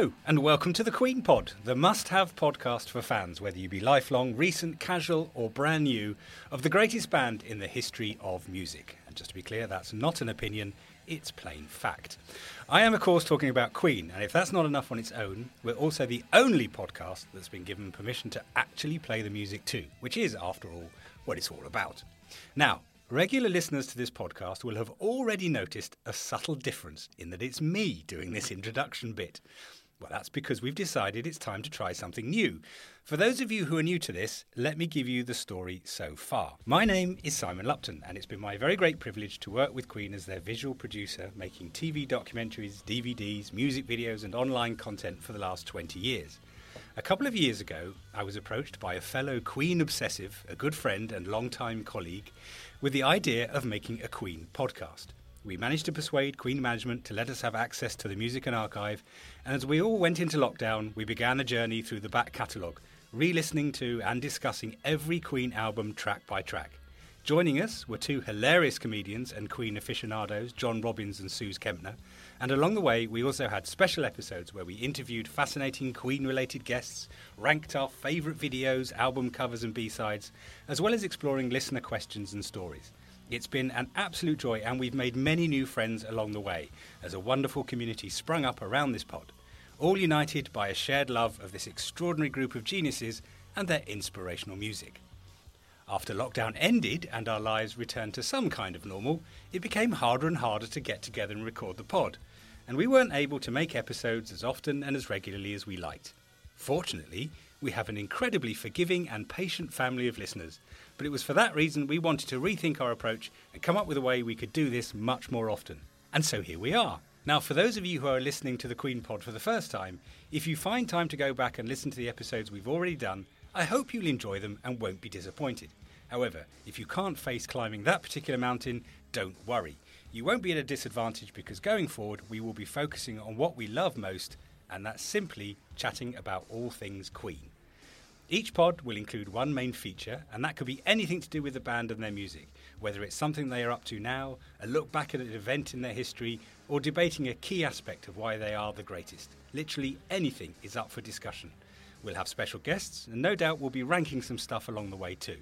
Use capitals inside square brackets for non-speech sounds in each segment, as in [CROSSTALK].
Hello, and welcome to the Queenpod, the must have podcast for fans, whether you be lifelong, recent, casual, or brand new, of the greatest band in the history of music. And just to be clear, that's not an opinion, it's plain fact. I am, of course, talking about Queen, and if that's not enough on its own, we're also the only podcast that's been given permission to actually play the music too, which is, after all, what it's all about. Now, Regular listeners to this podcast will have already noticed a subtle difference in that it's me doing this introduction bit. Well, that's because we've decided it's time to try something new. For those of you who are new to this, let me give you the story so far. My name is Simon Lupton, and it's been my very great privilege to work with Queen as their visual producer, making TV documentaries, DVDs, music videos, and online content for the last 20 years. A couple of years ago, I was approached by a fellow Queen obsessive, a good friend and long-time colleague, with the idea of making a Queen podcast. We managed to persuade Queen management to let us have access to the music and archive, and as we all went into lockdown, we began a journey through the back catalogue, re listening to and discussing every Queen album track by track. Joining us were two hilarious comedians and Queen aficionados, John Robbins and Sooz Kempner. And along the way, we also had special episodes where we interviewed fascinating Queen related guests, ranked our favourite videos, album covers, and B sides, as well as exploring listener questions and stories. It's been an absolute joy, and we've made many new friends along the way as a wonderful community sprung up around this pod, all united by a shared love of this extraordinary group of geniuses and their inspirational music. After lockdown ended and our lives returned to some kind of normal, it became harder and harder to get together and record the pod, and we weren't able to make episodes as often and as regularly as we liked. Fortunately, we have an incredibly forgiving and patient family of listeners, but it was for that reason we wanted to rethink our approach and come up with a way we could do this much more often. And so here we are. Now, for those of you who are listening to the Queenpod for the first time, if you find time to go back and listen to the episodes we've already done, I hope you'll enjoy them and won't be disappointed. However, if you can't face climbing that particular mountain, don't worry. You won't be at a disadvantage because going forward, we will be focusing on what we love most, and that's simply chatting about all things Queen. Each pod will include one main feature, and that could be anything to do with the band and their music, whether it's something they are up to now, a look back at an event in their history, or debating a key aspect of why they are the greatest. Literally anything is up for discussion. We'll have special guests, and no doubt we'll be ranking some stuff along the way too.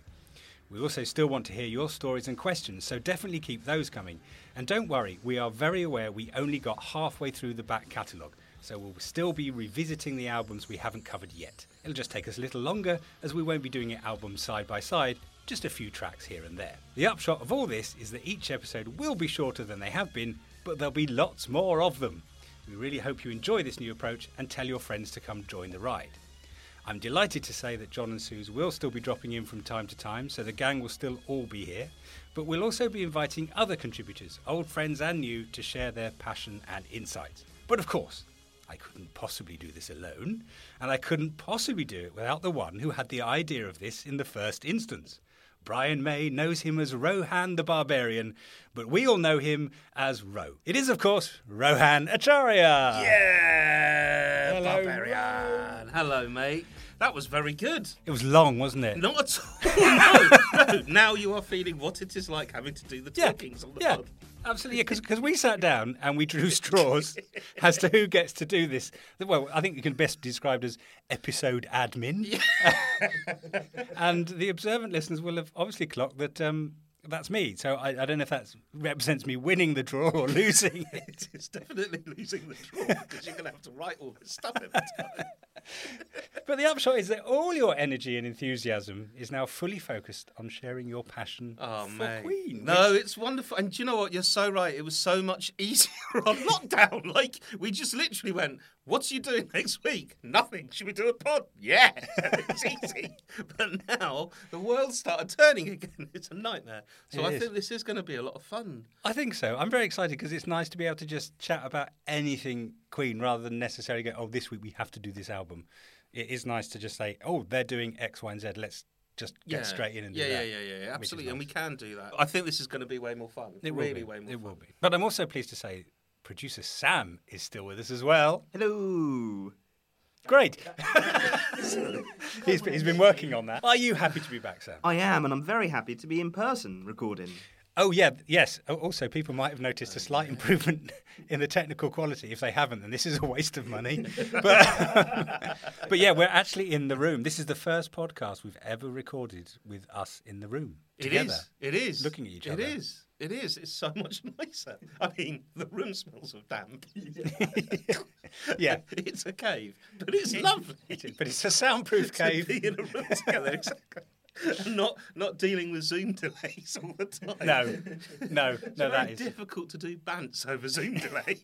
We also still want to hear your stories and questions, so definitely keep those coming. And don't worry, we are very aware we only got halfway through the back catalogue, so we'll still be revisiting the albums we haven't covered yet. It'll just take us a little longer, as we won't be doing it albums side by side, just a few tracks here and there. The upshot of all this is that each episode will be shorter than they have been, but there'll be lots more of them. We really hope you enjoy this new approach and tell your friends to come join the ride. I'm delighted to say that John and Sooz will still be dropping in from time to time, so the gang will still all be here. But we'll also be inviting other contributors, old friends and new, to share their passion and insights. But of course, I couldn't possibly do this alone, and I couldn't possibly do it without the one who had the idea of this in the first instance. Brian May knows him as Rohan the Barbarian, but we all know him as Ro. It is, of course, Rohan Acharya. Yeah, Hello, barbarian. Hello, mate. That was very good. It was long, wasn't it? Not at all. [LAUGHS] no, no. Now you are feeling what it is like having to do the Yeah, on the yeah, pod. Absolutely. Because we sat down and we drew straws [LAUGHS] as to who gets to do this. Well, I think you can best describe as episode admin. [LAUGHS] and the observant listeners will have obviously clocked that um, That's me. So I, I don't know if that represents me winning the draw or losing [LAUGHS] it. It's definitely losing the draw because you're going to have to write all this stuff every time. [LAUGHS] But the upshot is that all your energy and enthusiasm is now fully focused on sharing your passion Oh, for mate. Queen. No, it's wonderful. And do you know what? You're so right. It was so much [LAUGHS] easier on lockdown. Like, we just literally went, What's you doing [LAUGHS] next week? Nothing. Should we do a pod? Yeah. [LAUGHS] it's easy. But now the world started turning again. [LAUGHS] It's a nightmare. So It I is. think this is going to be a lot of fun. I think so. I'm very excited because it's nice to be able to just chat about anything Queen rather than necessarily go, oh, this week we have to do this album. It is nice to just say, oh, they're doing X, Y, and Z. Let's just get straight in and yeah, do yeah, that. yeah, yeah, yeah, absolutely. And we can do that. I think this is going to be way more fun. It will really be. way more It fun. will be. But I'm also pleased to say producer Sam is still with us as well. Hello. Great. [LAUGHS] he's, been, he's been working on that. Are you happy to be back, Sam? I am, and I'm very happy to be in person recording. Oh, yeah, yes. Oh, Also, people might have noticed a slight improvement [LAUGHS] in the technical quality. If they haven't, then this is a waste of money. [LAUGHS] But, but yeah, we're actually in the room. This is the first podcast we've ever recorded with us in the room. It together. is. It is. Looking at each It other. is. It is. It's so [LAUGHS] much nicer. I mean, the room smells of damp. [LAUGHS] [LAUGHS] Yeah. it's a cave, but it's lovely. It is, but it's a soundproof to cave. be in a room together, exactly. And not not dealing with Zoom delays all the time. No, no, It's no, very that is difficult to do bants over Zoom delay.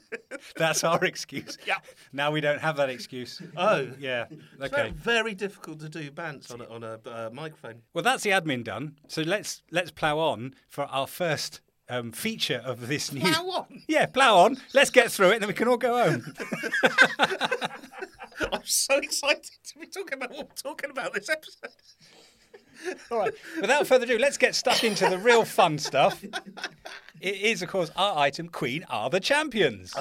[LAUGHS] that's our excuse. Yeah. Now we don't have that excuse. Oh. [LAUGHS] yeah. Okay. very, very difficult to do bants on a, on a uh, microphone. Well, that's the admin done. So let's let's plow on for our first um, feature of this new. Plough on? [LAUGHS] Yeah, plow on. Let's get through it, and then we can all go home. I'm so excited to be talking about what we're talking about this episode. All right. Without further ado, let's get stuck into the real fun stuff. It is, of course, our item. Queen oh, are the champions.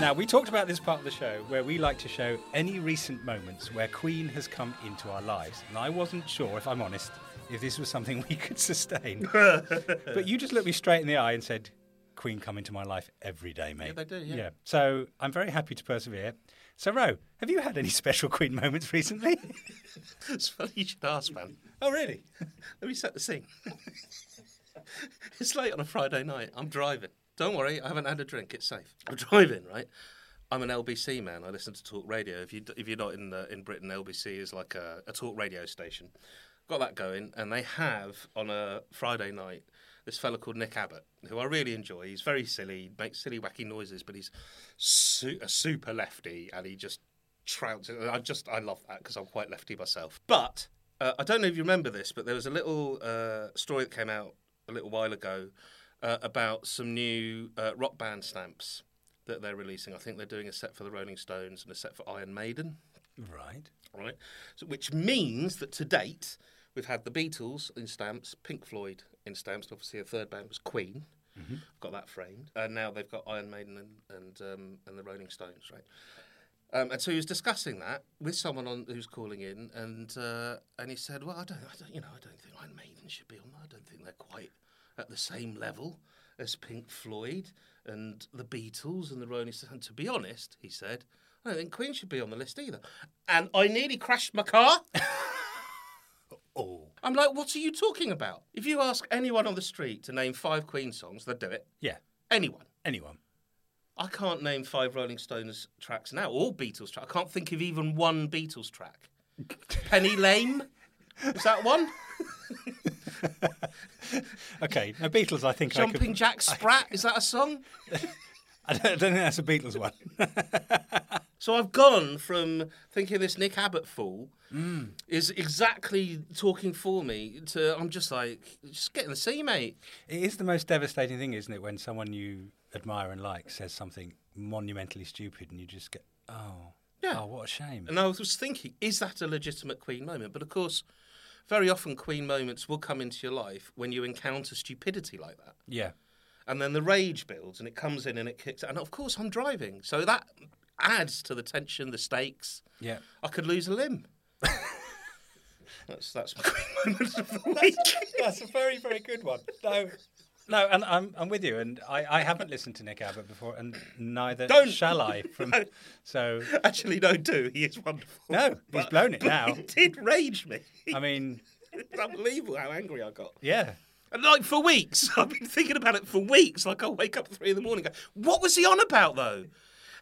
Now, we talked about this part of the show where we like to show any recent moments where Queen has come into our lives. And I wasn't sure, if I'm honest, if this was something [LAUGHS] we could sustain. [LAUGHS] but you just looked me straight in the eye and said, Queen come into my life every day, mate. Yeah, they do, yeah. So I'm very happy to persevere. So, Ro, have you had any [LAUGHS] special Queen moments recently? [LAUGHS] It's funny you should ask, man. oh, really? [LAUGHS] Let me set the scene. it's late on a Friday night. I'm driving. Don't worry, I haven't had a drink. It's safe. I'm driving, right? I'm an LBC man. I listen to talk radio. If you if you're not in the, in Britain, LBC is like a, a talk radio station. Got that going, and they have on a Friday night this fella called Nick Abbott, who I really enjoy. He's very silly, he makes silly, wacky noises, but he's su- a super lefty, and he just trounces. I just I love that because I'm quite lefty myself. But uh, I don't know if you remember this, but there was a little uh, story that came out a little while ago uh, about some new uh, rock band stamps that they're releasing. I think they're doing a set for the Rolling Stones and a set for Iron Maiden Right. right? So, which means that to date, we've had the Beatles in stamps, Pink Floyd in obviously a third band was Queen. Got that framed, and now they've got Iron Maiden and and, um, and the Rolling Stones, right? Um, and so he was discussing that with someone on who's calling in, and uh, and he said, "Well, I don't, I don't, you know, I don't think Iron Maiden should be on. there. I don't think they're quite at the same level as Pink Floyd and the Beatles and the Rolling Stones. And to be honest, he said, I don't think Queen should be on the list either. And I nearly crashed my car. [LAUGHS] I'm like, what are you talking about? If you ask anyone on the street to name five Queen songs, they'll do it. Yeah. Anyone. Anyone. I can't name five Rolling Stones tracks now, or Beatles tracks. I can't think of even one Beatles track. [LAUGHS] Penny Lane? Is that one? [LAUGHS] Okay. Now, Beatles, I think I Jumping could. Jack [LAUGHS] Sprat? Is that a song? I don't, I don't think that's a Beatles one. [LAUGHS] So I've gone from thinking this Nick Abbott fool Mm. is exactly talking for me to I'm just like, just get in the sea, mate. It is the most devastating thing, isn't it, when someone you admire and like says something monumentally stupid and you just get, oh, Yeah. oh, what a shame. And I was thinking, is that a legitimate Queen moment? But of course, very often Queen moments will come into your life when you encounter stupidity like that. Yeah. And then the rage builds and it comes in and it kicks out. And of course, I'm driving. So that adds to the tension, the stakes. Yeah. I could lose a limb. [LAUGHS] that's that's my [LAUGHS] moment of the week. That's a very, very good one. No, No, and I'm I'm with you, and I, I haven't listened to Nick Abbott before, and neither Don't. shall I. From [LAUGHS] so Actually, no, do. He is wonderful. no, he's blown it now. It did rage me. I mean, it's unbelievable how angry I got. yeah, And like for weeks, [LAUGHS] I've been thinking about it for weeks. Like I'll wake up at three in the morning and go, what was he on about though?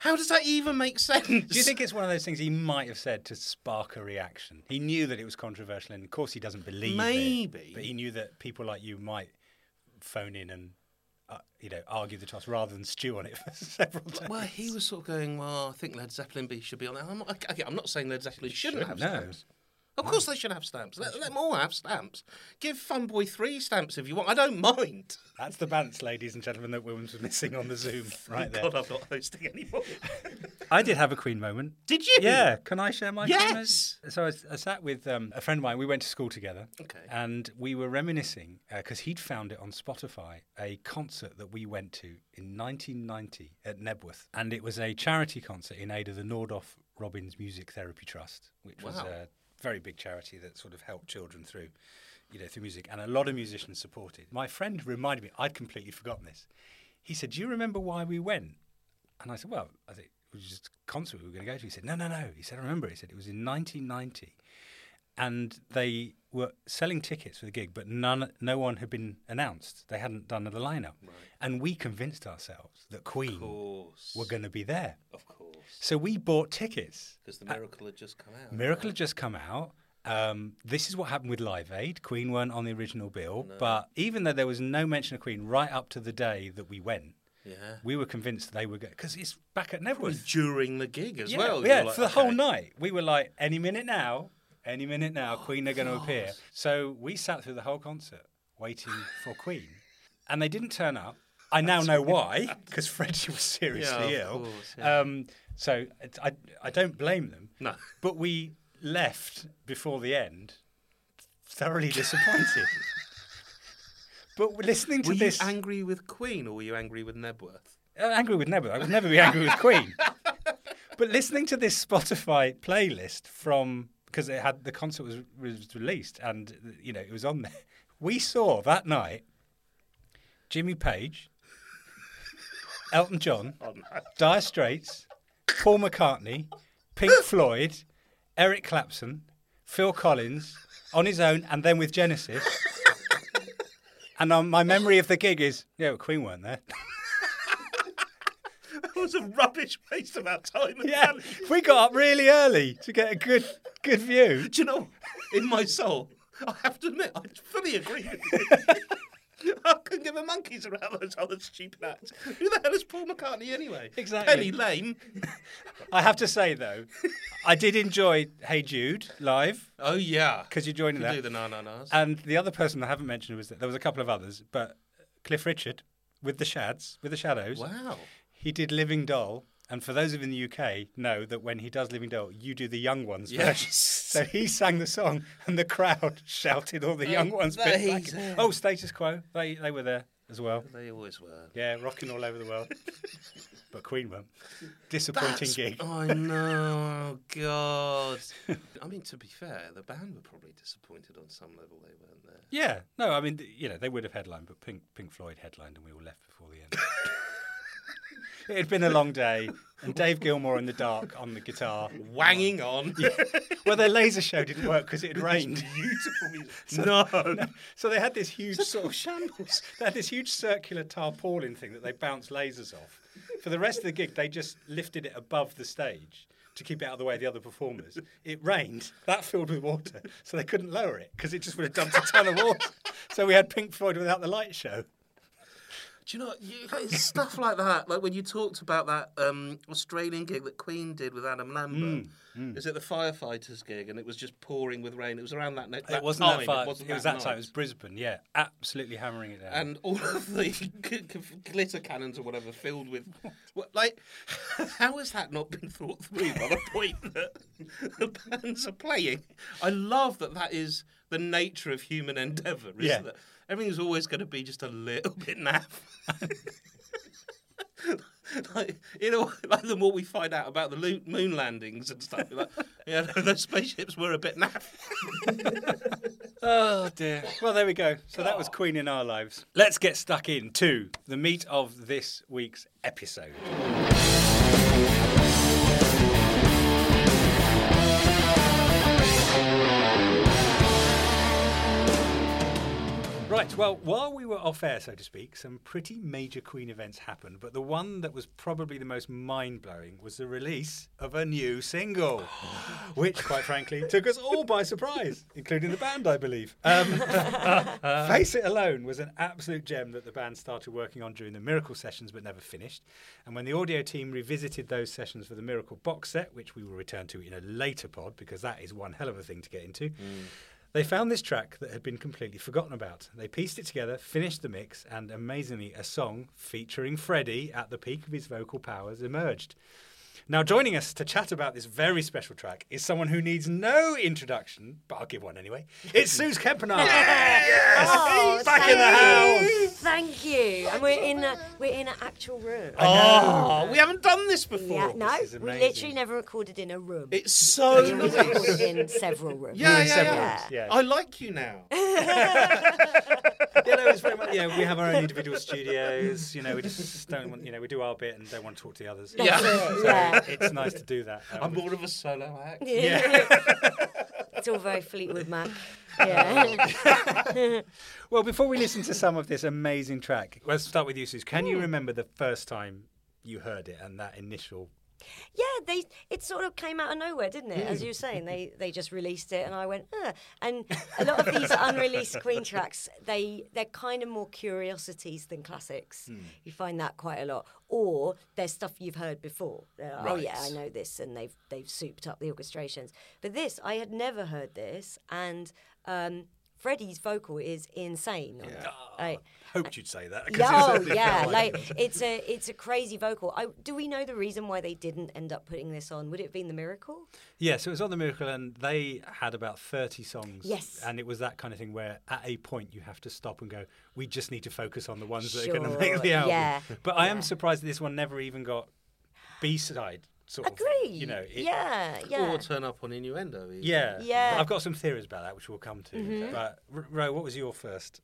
How does that even make sense? Do you think it's one of those things he might have said to spark a reaction? He knew that it was controversial, and of course he doesn't believe Maybe. it. But he knew that people like you might phone in and, uh, you know, argue the toss rather than stew on it for [LAUGHS] several days. Well, he was sort of going, well, I think Led Zeppelin B should be on it. I'm not, okay, I'm not saying Led Zeppelin shouldn't have no. stamps. Of course they should have stamps. Let, let them all have stamps. Give Fun Boy three stamps if you want. I don't mind. That's the balance, ladies and gentlemen, that Williams was missing on the Zoom [LAUGHS] right there. God, I'm not hosting anymore. [LAUGHS] I did have a Queen moment. Did you? Yeah, can I share my Queen moment? Yes. So I, I sat with um, a friend of mine. We went to school together. Okay. And we were reminiscing because he'd found it on Spotify a concert that we went to in 1990 at Knebworth, and it was a charity concert in aid of the Nordoff Robbins Music Therapy Trust, which was Wow. a very big charity that sort of helped children through, you know, through music, and a lot of musicians supported. My friend reminded me, I'd completely forgotten this. He said, "Do you remember why we went?" And I said, "Well, I think it was just a concert we were going to go to." He said, "No, no, no." He said, "I remember." He said it was in 1990, and they were selling tickets for the gig, but none, no one had been announced. They hadn't done the lineup, and we convinced ourselves that Queen were going to be there. Of course. So we bought tickets. Because the miracle had just come out. Miracle had just come out. Um, this is what happened with Live Aid. Queen weren't on the original bill, but even though there was no mention of Queen right up to the day that we went, Yeah. we were convinced they were going because it's back at Knebworth. During the gig as Yeah, well. yeah, like, for the whole night. We were like, any minute now, any minute now, Queen are going to appear. So we sat through the whole concert waiting for Queen, and they didn't turn up. I now know why, because Freddie was [LAUGHS] seriously Yeah, of ill. course, yeah. um, so I, I don't blame them. No. But we left before the end, thoroughly disappointed. [LAUGHS] but listening to Were this. you angry with Queen or were you angry with Knebworth? Uh, angry with Knebworth. I would never be angry with Queen. but listening to this Spotify playlist from because it had the concert was, was released and you know it was on there. We saw that night Jimmy Page, Elton John, Dire Straits, Paul McCartney, Pink Floyd, Eric Clapton, Phil Collins on his own, and then with Genesis. And um, my memory of the gig is, yeah, well, Queen weren't there. [LAUGHS] That was a rubbish waste of our time. Yeah, we got up really early to get a good good view. Do you know, in my soul, I have to admit, I fully agree with you. [LAUGHS] [LAUGHS] I couldn't give a monkeys around those other stupid acts. Who the hell is Paul McCartney anyway? Exactly. Penny Lane. [LAUGHS] I have to say though, I did enjoy Hey Jude live Oh yeah, because you're joining that. do the na na nas. And the other person I haven't mentioned was that there was a couple of others, but Cliff Richard with the Shads, with the Shadows. Wow. He did Living Doll. And for those of you in the UK, know that when he does Living Doll, you do the young ones version. [LAUGHS] So he sang the song, and the crowd [LAUGHS] shouted all the young ones bit. Oh, Status Quo, they they were there as well. They always were. Yeah, rocking all over the world. [LAUGHS] but Queen weren't. disappointing That's- gig. I know, God. I mean, to be fair, the band were probably disappointed on some level they weren't there. Yeah, no, I mean, you know, they would have headlined, but Pink Pink Floyd headlined, and we all left before the end. It had been a long day, and Dave Gilmour in the dark on the guitar. Wanging on. [LAUGHS] Well, their laser show didn't work because it had rained. Beautiful music. [LAUGHS] no. So they had this huge sort of shambles. [LAUGHS] They had this huge circular tarpaulin thing that they bounced lasers off. For the rest of the gig, they just lifted it above the stage to keep it out of the way of the other performers. It rained, that filled with water, so they couldn't lower it because it just would have dumped a ton of water. So we had Pink Floyd without the light show. Do you know you, it's stuff like that? Like when you talked about that um, Australian gig that Queen did with Adam Lambert. Mm, Is it the firefighters gig? And it was just pouring with rain. It was around that, ne- that it wasn't time. that far. It, wasn't it was that, that time. It was Brisbane. Yeah, absolutely hammering it down. and all of the [LAUGHS] g- g- glitter cannons or whatever filled with, what, like, how has that not been thought through by the point that the bands are playing? I love that that is the nature of human endeavour. Is Yeah. that everything's always going to be just a little bit naff. [LAUGHS] like, you know, [LAUGHS] like the more we find out about the moon landings and stuff, like, yeah, those spaceships were a bit naff. [LAUGHS] Oh dear. Well, there we go. So that was Queen in our lives. Let's get stuck into the meat of this week's episode. Right, well, while we were off air, so to speak, some pretty major Queen events happened, but the one that was probably the most mind blowing was the release of a new single, [GASPS] which, quite frankly, took us all by surprise, including the band, I believe. Um, [LAUGHS] Face It Alone was an absolute gem that the band started working on during the Miracle sessions but never finished. And when the audio team revisited those sessions for the Miracle box set, which we will return to in a later pod because that is one hell of a thing to get into. They found this track that had been completely forgotten about. They pieced it together, finished the mix, and amazingly, a song featuring Freddie at the peak of his vocal powers emerged. Now, joining us to chat about this very special track is someone who needs no introduction, but I'll give one anyway. It's Sooz Kempner. Yes! Oh, Back in the house. Thank you. And we're in a we're in an actual room. Oh, we haven't done this before. yeah, no, is we amazing. literally never recorded in a room. It's so we nice. recorded in several rooms. Yeah, yeah, several yeah. rooms, yeah. I like you now. [LAUGHS] [LAUGHS] Yeah, it's very much, yeah, we have our own individual studios. You know, we just don't want, you know, we do our bit and don't want to talk to the others. Yeah. That's it, yeah. It's nice to do that. Um, [LAUGHS] I'm more of a solo act. Yeah. [LAUGHS] It's all very Fleetwood Mac. Yeah. [LAUGHS] Well, before we listen to some of this amazing track, let's start with you, Sooz. Can you remember the first time you heard it and that initial? Yeah, they it sort of came out of nowhere, didn't it? As you were saying, they they just released it, and I went, ah. And a lot of [LAUGHS] these unreleased Queen tracks, they they're kind of more curiosities than classics. You find that quite a lot, or they're stuff you've heard before. Like, Oh yeah, I know this, and they've they've souped up the orchestrations. But this, I had never heard this, and. Um, Freddie's vocal is insane. it. Like, ah. Hoped you'd say that. oh, yeah, like [LAUGHS] it's a it's a crazy vocal. I, do we know the reason why they didn't end up putting this on? Would it have been the miracle? Yeah, so it was on the Miracle, and they had about thirty songs. Yes. and it was that kind of thing where at a point you have to stop and go. We just need to focus on the ones that are going to make the album. yeah, But I am surprised that this one never even got B side. Sort of. Agree. You know. it- yeah, yeah. Or turn up on innuendo. even. Yeah. Yeah. Mm-hmm. I've got some theories about that, which we'll come to. But R- Ro, what was your first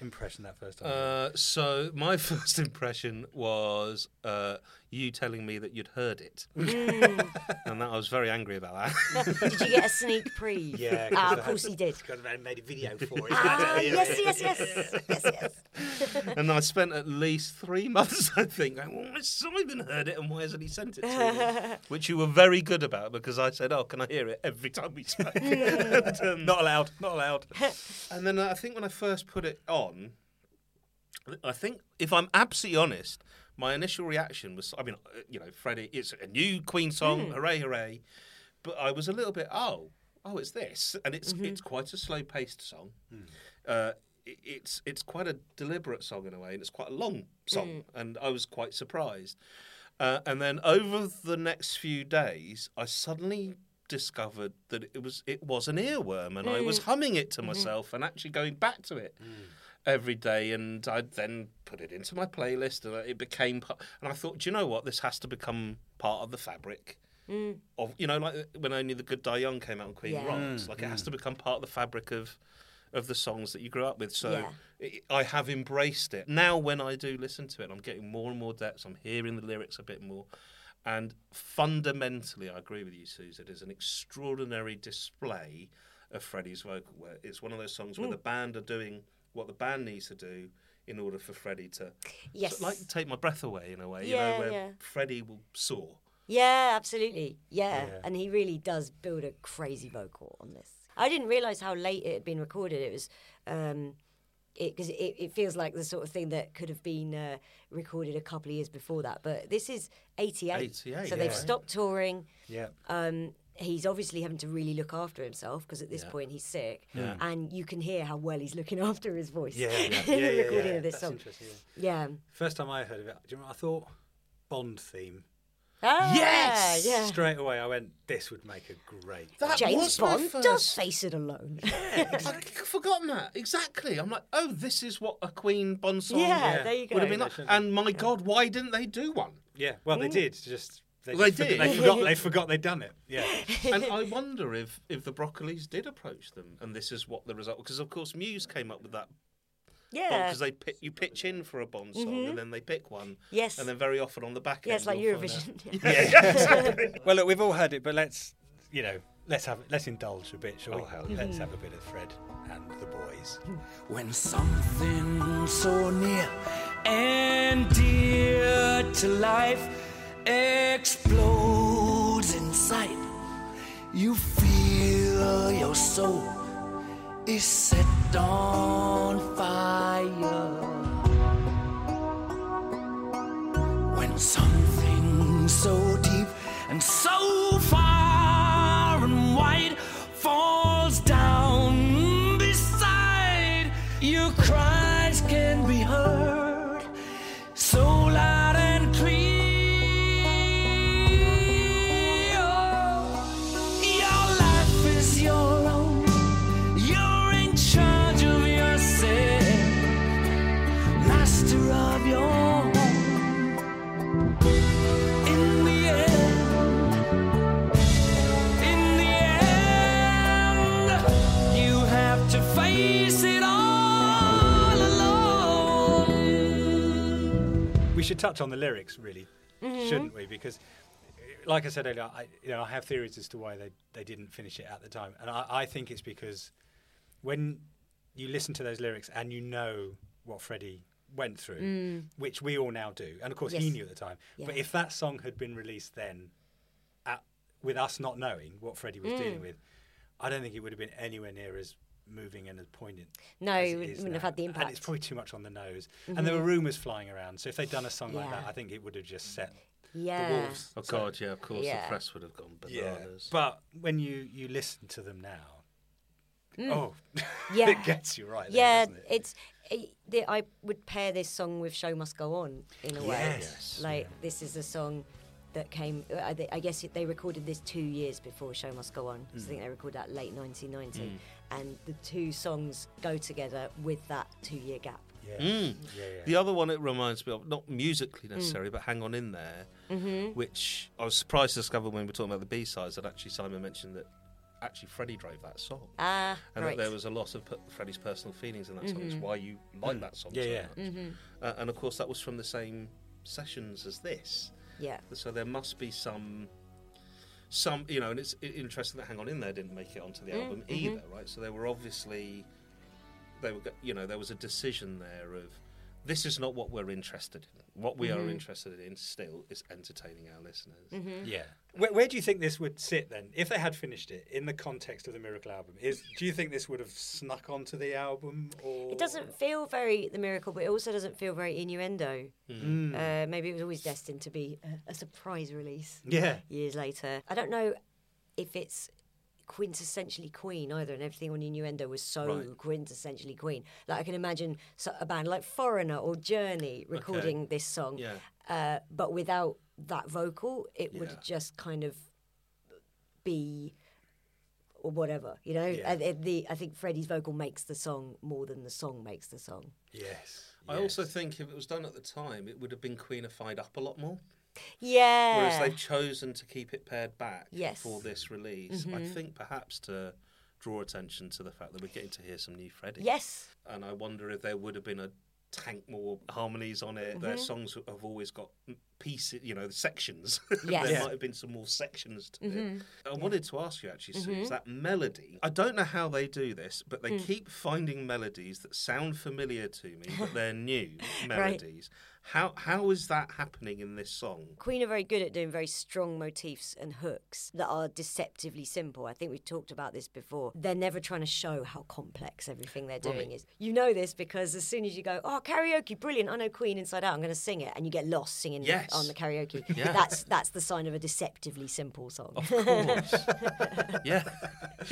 impression that first time? Uh, so my [LAUGHS] first impression was uh, you telling me that you'd heard it, Mm. [LAUGHS] and that I was very angry about that. did you get a sneak preview? [LAUGHS] Yeah, 'cause ah, I of course he did. Because I made a video [LAUGHS] for it. Ah, yes, yes, yes, yes, yes. and I spent at least three months, I think, going, well, has Simon heard it, and why hasn't he sent it to me? Which you were very good about because I said, oh, can I hear it every time we spoke? and, um, not allowed. Not allowed. And then I think when I first put it on, I think if I'm absolutely honest, my initial reaction was, I mean, uh, you know, Freddie, it's a new Queen song, hmm. hooray, hooray. But I was a little bit, oh, oh, it's this, and it's mm-hmm. it's quite a slow paced song. Hmm. Uh, it- it's it's quite a deliberate song in a way, and it's quite a long song, hmm. and I was quite surprised. Uh, and then over the next few days, I suddenly discovered that it was it was an earworm, and I was humming it to mm-hmm. myself and actually going back to it every day. And I then put it into my playlist, and it became. part And I thought, do you know what? This has to become part of the fabric. Mm. Of you know, like when only the good die young came out on Queen Yeah. Rocks, mm. like it has mm. to become part of the fabric of of the songs that you grew up with. So Yeah. it, I have embraced it. Now, when I do listen to it, I'm getting more and more depth. I'm hearing the lyrics a bit more. And fundamentally, I agree with you, Sooz. It is an extraordinary display of Freddie's vocal. Where it's one of those songs where the band are doing what the band needs to do in order for Freddie to, Yes. so, like, take my breath away in a way. Yeah, you know, where yeah. Freddie will soar. Yeah, absolutely. Yeah. Yeah. and he really does build a crazy vocal on this. I didn't realize how late it had been recorded. It was. Um, because it, it, feels like the sort of thing that could have been uh, recorded a couple of years before that. But this is 88. 88, so they've stopped touring. Yeah. Um, he's obviously having to really look after himself because at this point he's sick. And you can hear how well he's looking [LAUGHS] after his voice Yeah. Yeah. [LAUGHS] in yeah, the yeah, recording yeah. of this That's song. interesting. yeah. Yeah. First time I heard of it, do you know what I thought? Bond theme. Ah, Yes! Yeah. Straight away, I went, this would make a great. That James was Bond first... does face it alone. Yeah. [LAUGHS] I'd forgotten that exactly. I'm like, oh, this is what a Queen Bond song Yeah, there you would have been like. And my God, why didn't they do one? Yeah, well, they did. Just they, Well, they did. They forgot. They forgot they'd done it. Yeah. [LAUGHS] and I wonder if if the Broccolis did approach them, and this is what the result. Because of course, Muse came up with that Yeah. because they pi- you pitch in for a Bond song, mm-hmm. and then they pick one. Yes. And then very often on the back yeah, end, it's like you'll find out- [LAUGHS] [LAUGHS] well, look, we've all heard it, but let's you know let's have let's indulge a bit, shall we? Oh, hell Let's have a bit of Fred and the boys. When something so near and dear to life explodes in sight, you feel your soul is set on fire. When something so deep and so We should touch on the lyrics, really, Mm-hmm. shouldn't we? Because, like I said earlier, I, you know, I have theories as to why they, they didn't finish it at the time, and I, I think it's because when you listen to those lyrics and you know what Freddie went through, which we all now do, and of course he Mm. Knew at the time. But if that song had been released then, at, with us not knowing what Freddie was dealing Mm. with, I don't think it would have been anywhere near as moving and as poignant. No, as it it wouldn't is have had the And it's. Mm-hmm. probably too much on the nose. And there were rumours flying around. So if they'd done a song like that, I think it would have just set yeah. the wolves. Oh God, yeah, of course, Yeah. the press would have gone bananas. But when you, you listen to them now, oh, [LAUGHS] Mm. Yeah. it gets you right. there, Yeah, doesn't it? it's. It, I would pair this song with "Show Must Go On" in a way. Yes. Like this is a song that came. I, guess they recorded this two years before "Show Must Go On." On." 'cause I think they recorded that late 1990, and the two songs go together with that two-year gap. yeah. Mm. yeah, yeah. The other one it reminds me of, not musically necessarily, but Hang On In There, which I was surprised to discover when we were talking about the B sides that actually Simon mentioned that actually Freddie drove that song. Ah, and right. that there was a lot of Freddie's personal feelings in that song. It's why you like that song Yeah, so yeah. much. Uh, and of course, that was from the same sessions as this. yeah. So there must be some, some you know, and it's interesting that Hang On In There didn't make it onto the mm, album mm-hmm. either, right? So there were obviously, they were, you know, there was a decision there of, this is not what we're interested in. What we are mm-hmm. interested in still is entertaining our listeners. Mm-hmm. Yeah. Where, where do you think this would sit then, if they had finished it in the context of the Miracle album? Is do you think this would have snuck onto the album, or It doesn't feel very the miracle, but it also doesn't feel very innuendo. Mm. Uh, maybe it was always destined to be a, a surprise release. Yeah. years later. I don't know if it's quintessentially Queen either, and everything on Innuendo was so Right. quintessentially Queen. Like I can imagine a band like Foreigner or Journey recording this song, Yeah. uh, but without that vocal, it would just kind of be. Or whatever, you know. Yeah. And the I think Freddie's vocal makes the song more than the song makes the song. Yes. I also think if it was done at the time, it would have been Queenified up a lot more. Yeah. Whereas they've chosen to keep it pared back Yes. for this release, I mm-hmm. think perhaps to draw attention to the fact that we're getting to hear some new Freddie. Yes. And I wonder if there would have been a tank more harmonies on it. Mm-hmm. Their songs have always got pieces, you know, sections. [LAUGHS] Yes. there Yeah. might have been some more sections to it. Mm-hmm. I wanted to ask you actually, Sue, is mm-hmm. that melody? I don't know how they do this, but they mm. keep finding melodies that sound familiar to me, but they're new [LAUGHS] melodies. How how is that happening in this song? Queen are very good at doing very strong motifs and hooks that are deceptively simple. I think we've talked about this before. They're never trying to show how complex everything they're doing Right. is. You know this because as soon as you go, oh, karaoke, brilliant, I know Queen inside out, I'm going to sing it, and you get lost singing Yes. on the karaoke. [LAUGHS] Yeah. That's that's the sign of a deceptively simple song. Of [LAUGHS] course. yeah. [LAUGHS]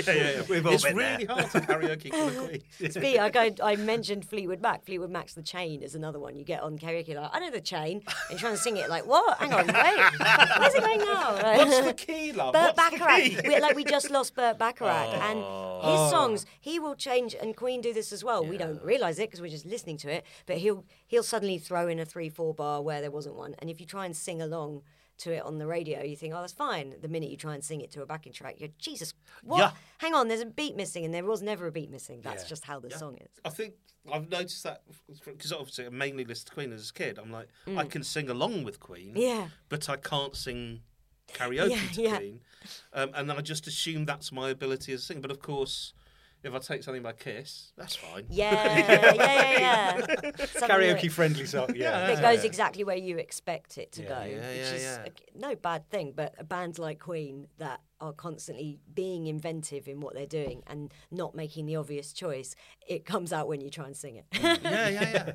Yeah, yeah, yeah. We've all it's been really hard to karaoke for the Queen. It's me. I, go, I mentioned Fleetwood Mac. Fleetwood Mac's The Chain is another one. You get on karaoke, like, I know The Chain. And you're trying to sing it, like, what? Hang on, wait. Where's it going now? [LAUGHS] What's the key, love? Burt What's Bacharach. we, like we just lost Burt Bacharach, Oh. and his oh. songs he will change. And Queen do this as well. We don't realise it because we're just listening to it. But he'll he'll suddenly throw in a three four bar where there wasn't one. And if if you try and sing along to it on the radio, you think, oh, that's fine. The minute you try and sing it to a backing track, you're Jesus. What? Yeah. Hang on, there's a beat missing, and there was never a beat missing. That's Yeah. just how the song is. I think I've noticed that because obviously I mainly listened to Queen as a kid. I'm like, I can sing along with Queen, Mm. Yeah. but I can't sing [LAUGHS] karaoke Yeah, to yeah. Queen. Um, and I just assume that's my ability as a singer. But of course, if I take something by Kiss, that's fine. Yeah, yeah, yeah, yeah. [LAUGHS] Karaoke that- friendly song. [LAUGHS] Yeah. It goes exactly where you expect it to Yeah. go, Yeah, which yeah, is yeah. a- no bad thing. But a band like Queen that are constantly being inventive in what they're doing and not making the obvious choice, it comes out when you try and sing it. Mm. [LAUGHS] yeah, yeah, yeah.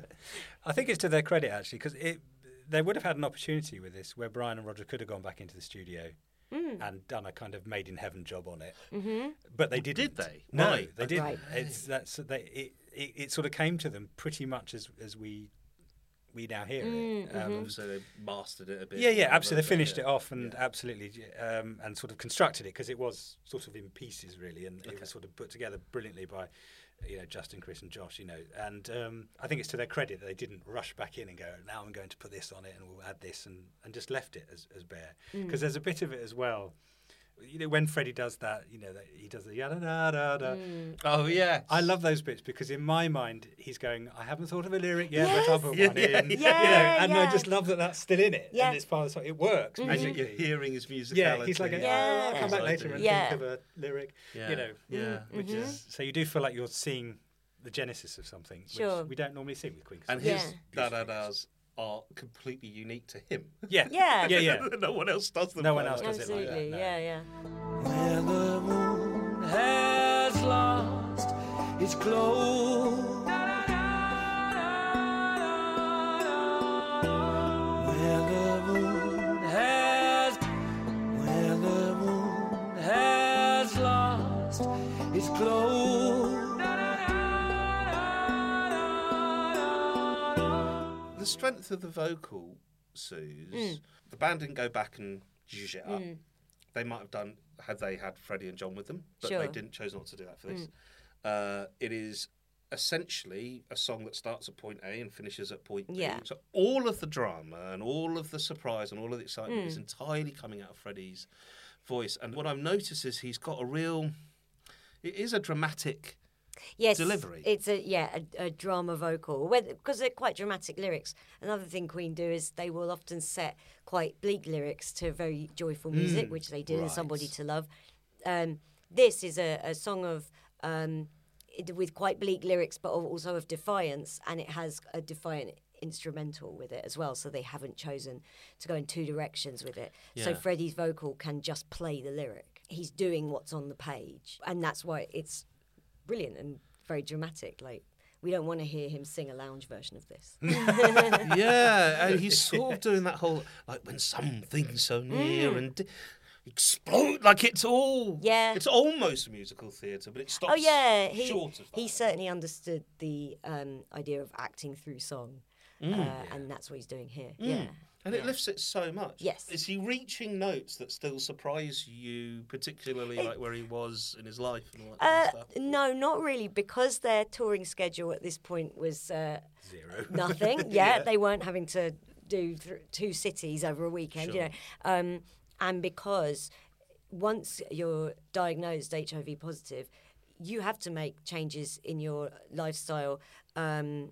I think it's to their credit actually because it they would have had an opportunity with this where Brian and Roger could have gone back into the studio Mm. and done a kind of made in heaven job on it, mm-hmm. but they didn't. Did they? No, Right. they didn't. Right. It's that's they, it, it. It sort of came to them pretty much as as we we now hear Mm, it. Um, Obviously, they mastered it a bit. Yeah, yeah, absolutely. They finished yeah. it off and absolutely, um, and sort of constructed it because it was sort of in pieces really, and it was sort of put together brilliantly by, you know, Justin, Chris, and Josh. You know, and um, I think it's to their credit that they didn't rush back in and go, now I'm going to put this on it and we'll add this, and, and just left it as, as bare because there's a bit of it as well. You know, when Freddie does that, you know, that he does the yada da da da. Mm. Oh yeah. I love those bits because in my mind he's going, I haven't thought of a lyric yet, but I'll put [LAUGHS] Yes. one Yeah, in. yeah, you know, yeah. and I just love that that's still in it. Yeah. And it's part of the song. It works. Mm-hmm. and you- musically. you're hearing his musicality. Yeah, he's like, Yeah. oh, I'll come back later and Yeah. think of a lyric. Yeah. You know, Yeah. Mm-hmm. which is mm-hmm. so you do feel like you're seeing the genesis of something, Sure. which we don't normally see with Queen. 'cause And it's his Yeah. da da das are completely unique to him. yeah, [LAUGHS] Yeah. yeah, yeah. no one else does them. No one else that. does it like that, Absolutely, no. yeah, yeah. Where the moon has lost its glow. Strength of the vocal, Sooz, Mm. the band didn't go back and zhuzh it up. They might have done had they had Freddie and John with them, but they Sure. Mm. didn't chose not to do that for this. Uh, it is essentially a song that starts at point A and finishes at point B. Yeah. So all of the drama and all of the surprise and all of the excitement Mm. is entirely coming out of Freddie's voice. And what I've noticed is he's got a real. It is a dramatic. Yes, delivery. It's a yeah a, a drama vocal because they're quite dramatic lyrics. Another thing Queen do is they will often set quite bleak lyrics to very joyful music, which they did in Somebody to Love. Um, this is a, a song of. Um, with quite bleak lyrics, but also of defiance, and it has a defiant instrumental with it as well. So they haven't chosen to go in two directions with it. So Freddie's vocal can just play the lyric. He's doing what's on the page, and that's why it's brilliant and very dramatic. Like we don't want to hear him sing a lounge version of this. [LAUGHS] yeah, and he's sort of doing that whole like when something's so near and di- explode like it's all Mm. Yeah. it's almost musical theatre, but it stops. oh yeah, he short of that. he certainly understood the um, idea of acting through song, uh, and that's what he's doing here. Yeah. And it lifts it so much. Yes. is he reaching notes that still surprise you, particularly like where he was in his life and all that Uh, kind of stuff? no, not really, because their touring schedule at this point was uh, Zero. [LAUGHS] nothing. [LAUGHS] yeah, they weren't having to do th- two cities over a weekend, you know, um, and because once you're diagnosed HIV positive, you have to make changes in your lifestyle. Um,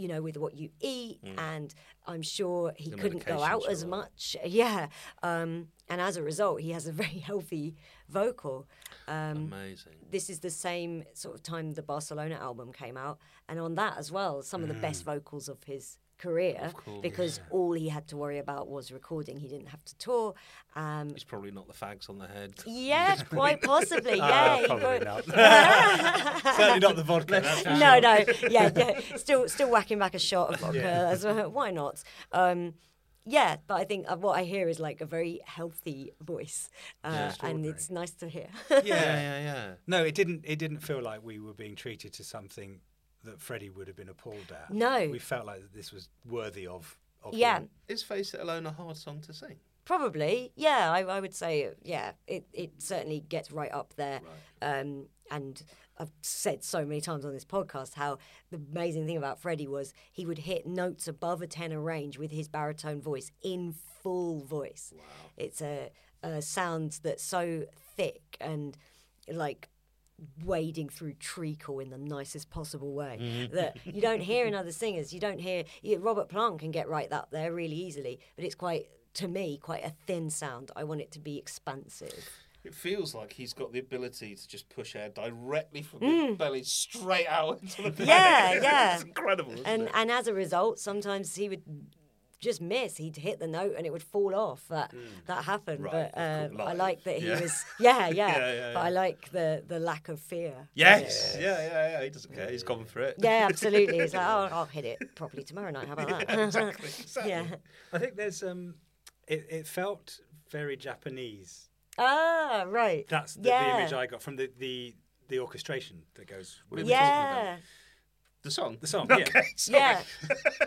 you know, with what you eat, and I'm sure he The couldn't go out as much. Yeah, um, and as a result, he has a [LAUGHS] very healthy vocal. Um, Amazing. this is the same sort of time the Barcelona album came out, and on that as well, some of the best vocals of his career because all he had to worry about was recording. He didn't have to tour. Um, It's probably not the fags on the head. yeah, [LAUGHS] quite possibly. Ah, Yeah, he probably got- not. [LAUGHS] Certainly not the vodka. That's [LAUGHS] no, sure. no, yeah, yeah, still, still whacking back a shot of vodka. As well. Why not? Um, yeah, but I think uh, what I hear is like a very healthy voice, uh, and it's nice to hear. Yeah, yeah, yeah. No, it didn't. It didn't feel like we were being treated to something that Freddie would have been appalled at. No. we felt like this was worthy of. of yeah, him. Is Face It Alone a hard song to sing? Probably, yeah. I, I would say, yeah. It it certainly gets right up there. Um, and I've said so many times on this podcast how the amazing thing about Freddie was he would hit notes above a tenor range with his baritone voice in full voice. Wow. It's a, a sound that's so thick and like wading through treacle in the nicest possible way [LAUGHS] that you don't hear in other singers. You don't hear you, Robert Plant can get right up there really easily, but it's quite to me quite a thin sound. I want it to be expansive. It feels like he's got the ability to just push air directly from Mm. his belly straight out [LAUGHS] into the Yeah, [LAUGHS] yeah. it's incredible. Isn't And it? and as a result, sometimes he would just miss. He'd hit the note and it would fall off. That that happened. Right, but of uh, I like that he Yeah. was. Yeah, [LAUGHS] yeah. Yeah, yeah, But I like the the lack of fear. yes, yeah, yeah, yeah. He doesn't care. He's gone for it. Yeah, absolutely. He's like, oh, [LAUGHS] I'll hit it properly tomorrow night. How about [LAUGHS] that? exactly. exactly. yeah. I think there's um, it, it felt very Japanese. Ah, right. That's the, yeah. the image I got from the, the the orchestration that goes with the- Yeah. The song. the song. Okay, Yeah, [LAUGHS] sorry. Yeah.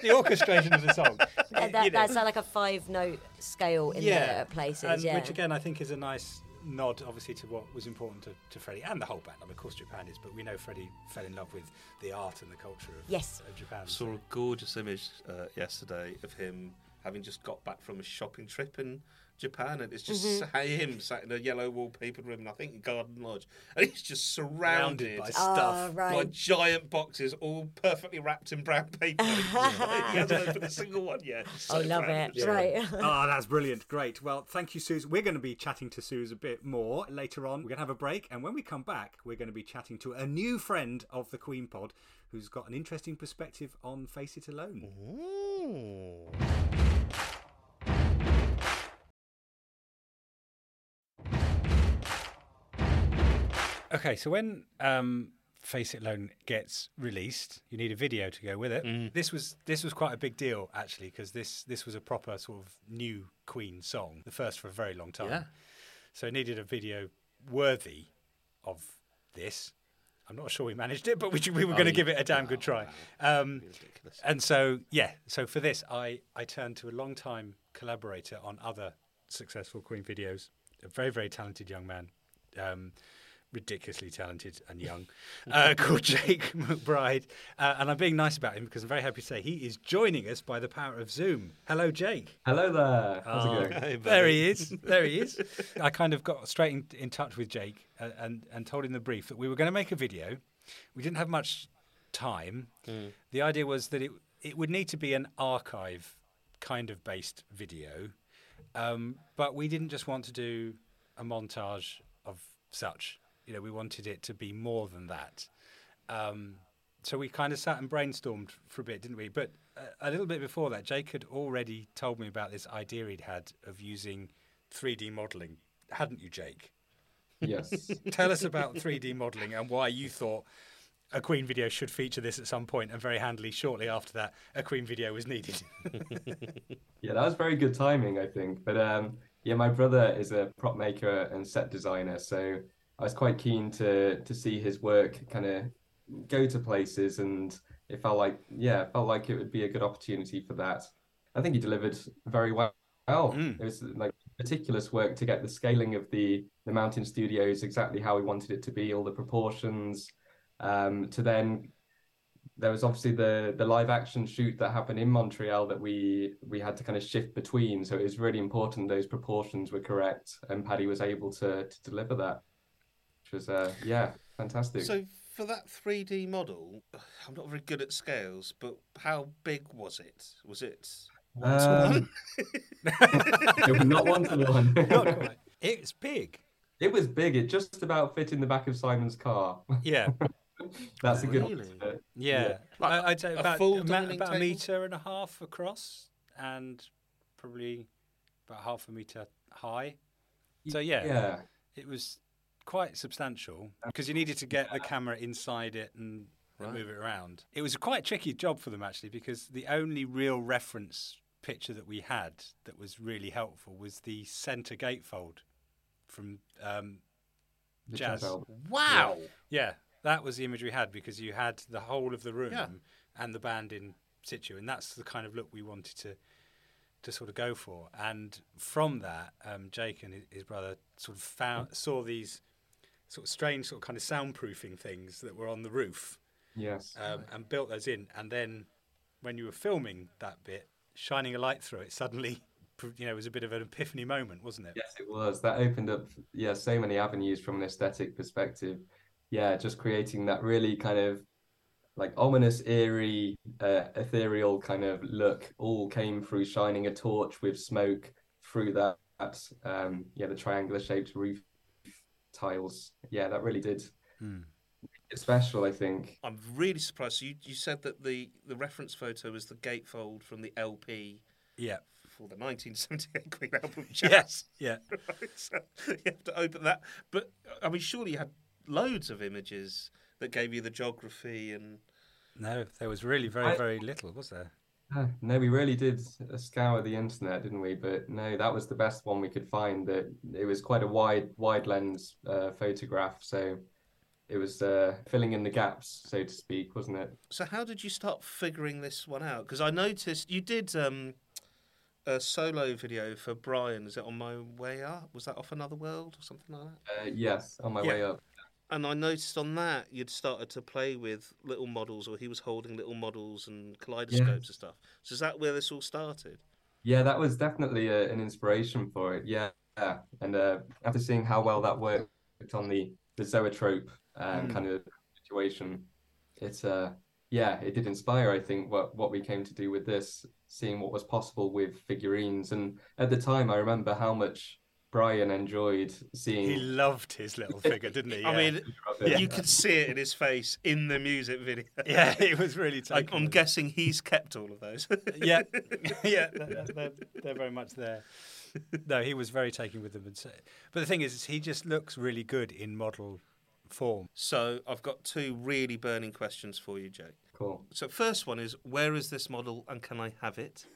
the orchestration of the song. [LAUGHS] That, You know. that's uh, like a five note scale in there at places. and yeah. which again I think is a nice nod, obviously, to what was important to, to Freddie and the whole band. I mean, of course, Japan is, but we know Freddie fell in love with the art and the culture of, Yes. of Japan. saw a gorgeous image uh, yesterday of him having just got back from a shopping trip in Japan, and it's just Mm-hmm. him sat in a yellow wallpapered room, and I think Garden Lodge, and he's just surrounded Surrounded by Ah, stuff. by right. giant boxes, all perfectly wrapped in brown paper. [LAUGHS] he [LAUGHS] hasn't opened a single one yet. So I love proud it. himself. Right. oh, [LAUGHS] that's brilliant. Great. Well, thank you, Sooz. We're going to be chatting to Sooz a bit more later on. We're going to have a break. And when we come back, we're going to be chatting to a new friend of the Queenpod who's got an interesting perspective on Face It Alone. Okay, so when um, Face It Alone gets released, you need a video to go with it. This was this was quite a big deal actually because this this was a proper sort of new Queen song, the first for a very long time. Yeah. So it needed a video worthy of this. I'm not sure we managed it, but we, we were going to give it a damn good try. Um, Ridiculous. and so, yeah, so for this, I, I turned to a long-time collaborator on other successful Queen videos, a very, very talented young man, um, ridiculously talented and young, uh, [LAUGHS] called Jake McBride. Uh, and I'm being nice about him because I'm very happy to say he is joining us by the power of Zoom. Hello, Jake. Hello there. How's Oh, it going? there he is. There he is. I kind of got straight in, in touch with Jake and, and, and told him the brief that we were going to make a video. We didn't have much time. The idea was that it it would need to be an archive kind of based video, um, but we didn't just want to do a montage of such. You know, we wanted it to be more than that. Um, so we kind of sat and brainstormed for a bit, didn't we? But a, a little bit before that, Jake had already told me about this idea he'd had of using 3D modelling, hadn't you, Jake? Yes. [LAUGHS] Tell us about 3D modelling and why you thought a Queen video should feature this at some point, and very handily, shortly after that, a Queen video was needed. [LAUGHS] Yeah, that was very good timing, I think. But um, yeah, my brother is a prop maker and set designer, so I was quite keen to to see his work kind of go to places, and it felt like yeah, it felt like it would be a good opportunity for that. I think he delivered very well. Mm. It was like meticulous work to get the scaling of the the mountain studios exactly how we wanted it to be, all the proportions, um, to then there was obviously the the live action shoot that happened in Montreux that we we had to kind of shift between. So it was really important those proportions were correct, and Paddy was able to to deliver that, was uh, yeah fantastic. So for that 3D model, [SIGHS] I'm not very good at scales, but how big was it? Was it Um, [LAUGHS] it was not one to one. [LAUGHS] Not quite. It's big. It was big. It just about fit in the back of Simon's car. Yeah. [LAUGHS] That's a good Really? one. to- Yeah, Like I, I'd say a about, full a ma- about a metre and a half across, and probably about half a metre high. So yeah, Yeah. it was quite substantial because you needed to get the camera inside it and, and Right. move it around. It was a quite tricky job for them actually because the only real reference picture that we had that was really helpful was the centre gatefold from um, Jazz. jazz. Wow. Yeah, that was the image we had because you had the whole of the room Yeah. and the band in situ, and that's the kind of look we wanted to to sort of go for. And from that, um, Jake and his, his brother sort of found saw these sort of strange, sort of kind of soundproofing things that were on the roof, Yes. um, and built those in. And then when you were filming that bit, shining a light through it suddenly, [LAUGHS] you know, was a bit of an epiphany moment, wasn't it? Yes, it was. That opened up, yeah, so many avenues from an aesthetic perspective. Yeah, just creating that really kind of like ominous, eerie, uh, ethereal kind of look all came through shining a torch with smoke through that. Um, yeah, the triangular shaped roof tiles. Yeah, that really did. Hmm. It's special, I think. I'm really surprised. So you, you said that the, the reference photo was the gatefold from the LP Yeah. for the 1978 Queen album [LAUGHS] Yes. Yeah. [LAUGHS] Right, so you have to open that. But I mean, surely you had loads of images that gave you the geography and. No, there was really very, I- very little, was there? No, we really did scour the internet, didn't we? But no, that was the best one we could find. That it was quite a wide, wide lens uh, photograph, so it was uh, filling in the gaps, so to speak, wasn't it? So how did you start figuring this one out? Because I noticed you did um, a solo video for Brian. Is it on my way up? Was that off another world or something like that? Uh, yes, on my Yeah. way up. And I noticed on that you'd started to play with little models, or he was holding little models and kaleidoscopes and stuff. So is that where this all started? Yeah, that was definitely a, an inspiration for it. Yeah, yeah. And uh, after seeing how well that worked on the the zoetrope um, kind of situation, it uh, yeah, it did inspire. I think what what we came to do with this, seeing what was possible with figurines, and at the time, I remember how much Brian enjoyed seeing. He loved his little [LAUGHS] figure, didn't he? I mean, Yeah. you could see it in his face in the music video. [LAUGHS] yeah, it was really [LAUGHS] I, taken. I'm guessing he's kept all of those. yeah, yeah, they're, they're, they're very much there. No, he was very taken with them. But the thing is, is he just looks really good in model form. So I've got two really burning questions for you, Jake. Cool. So first one is, where is this model and can I have it?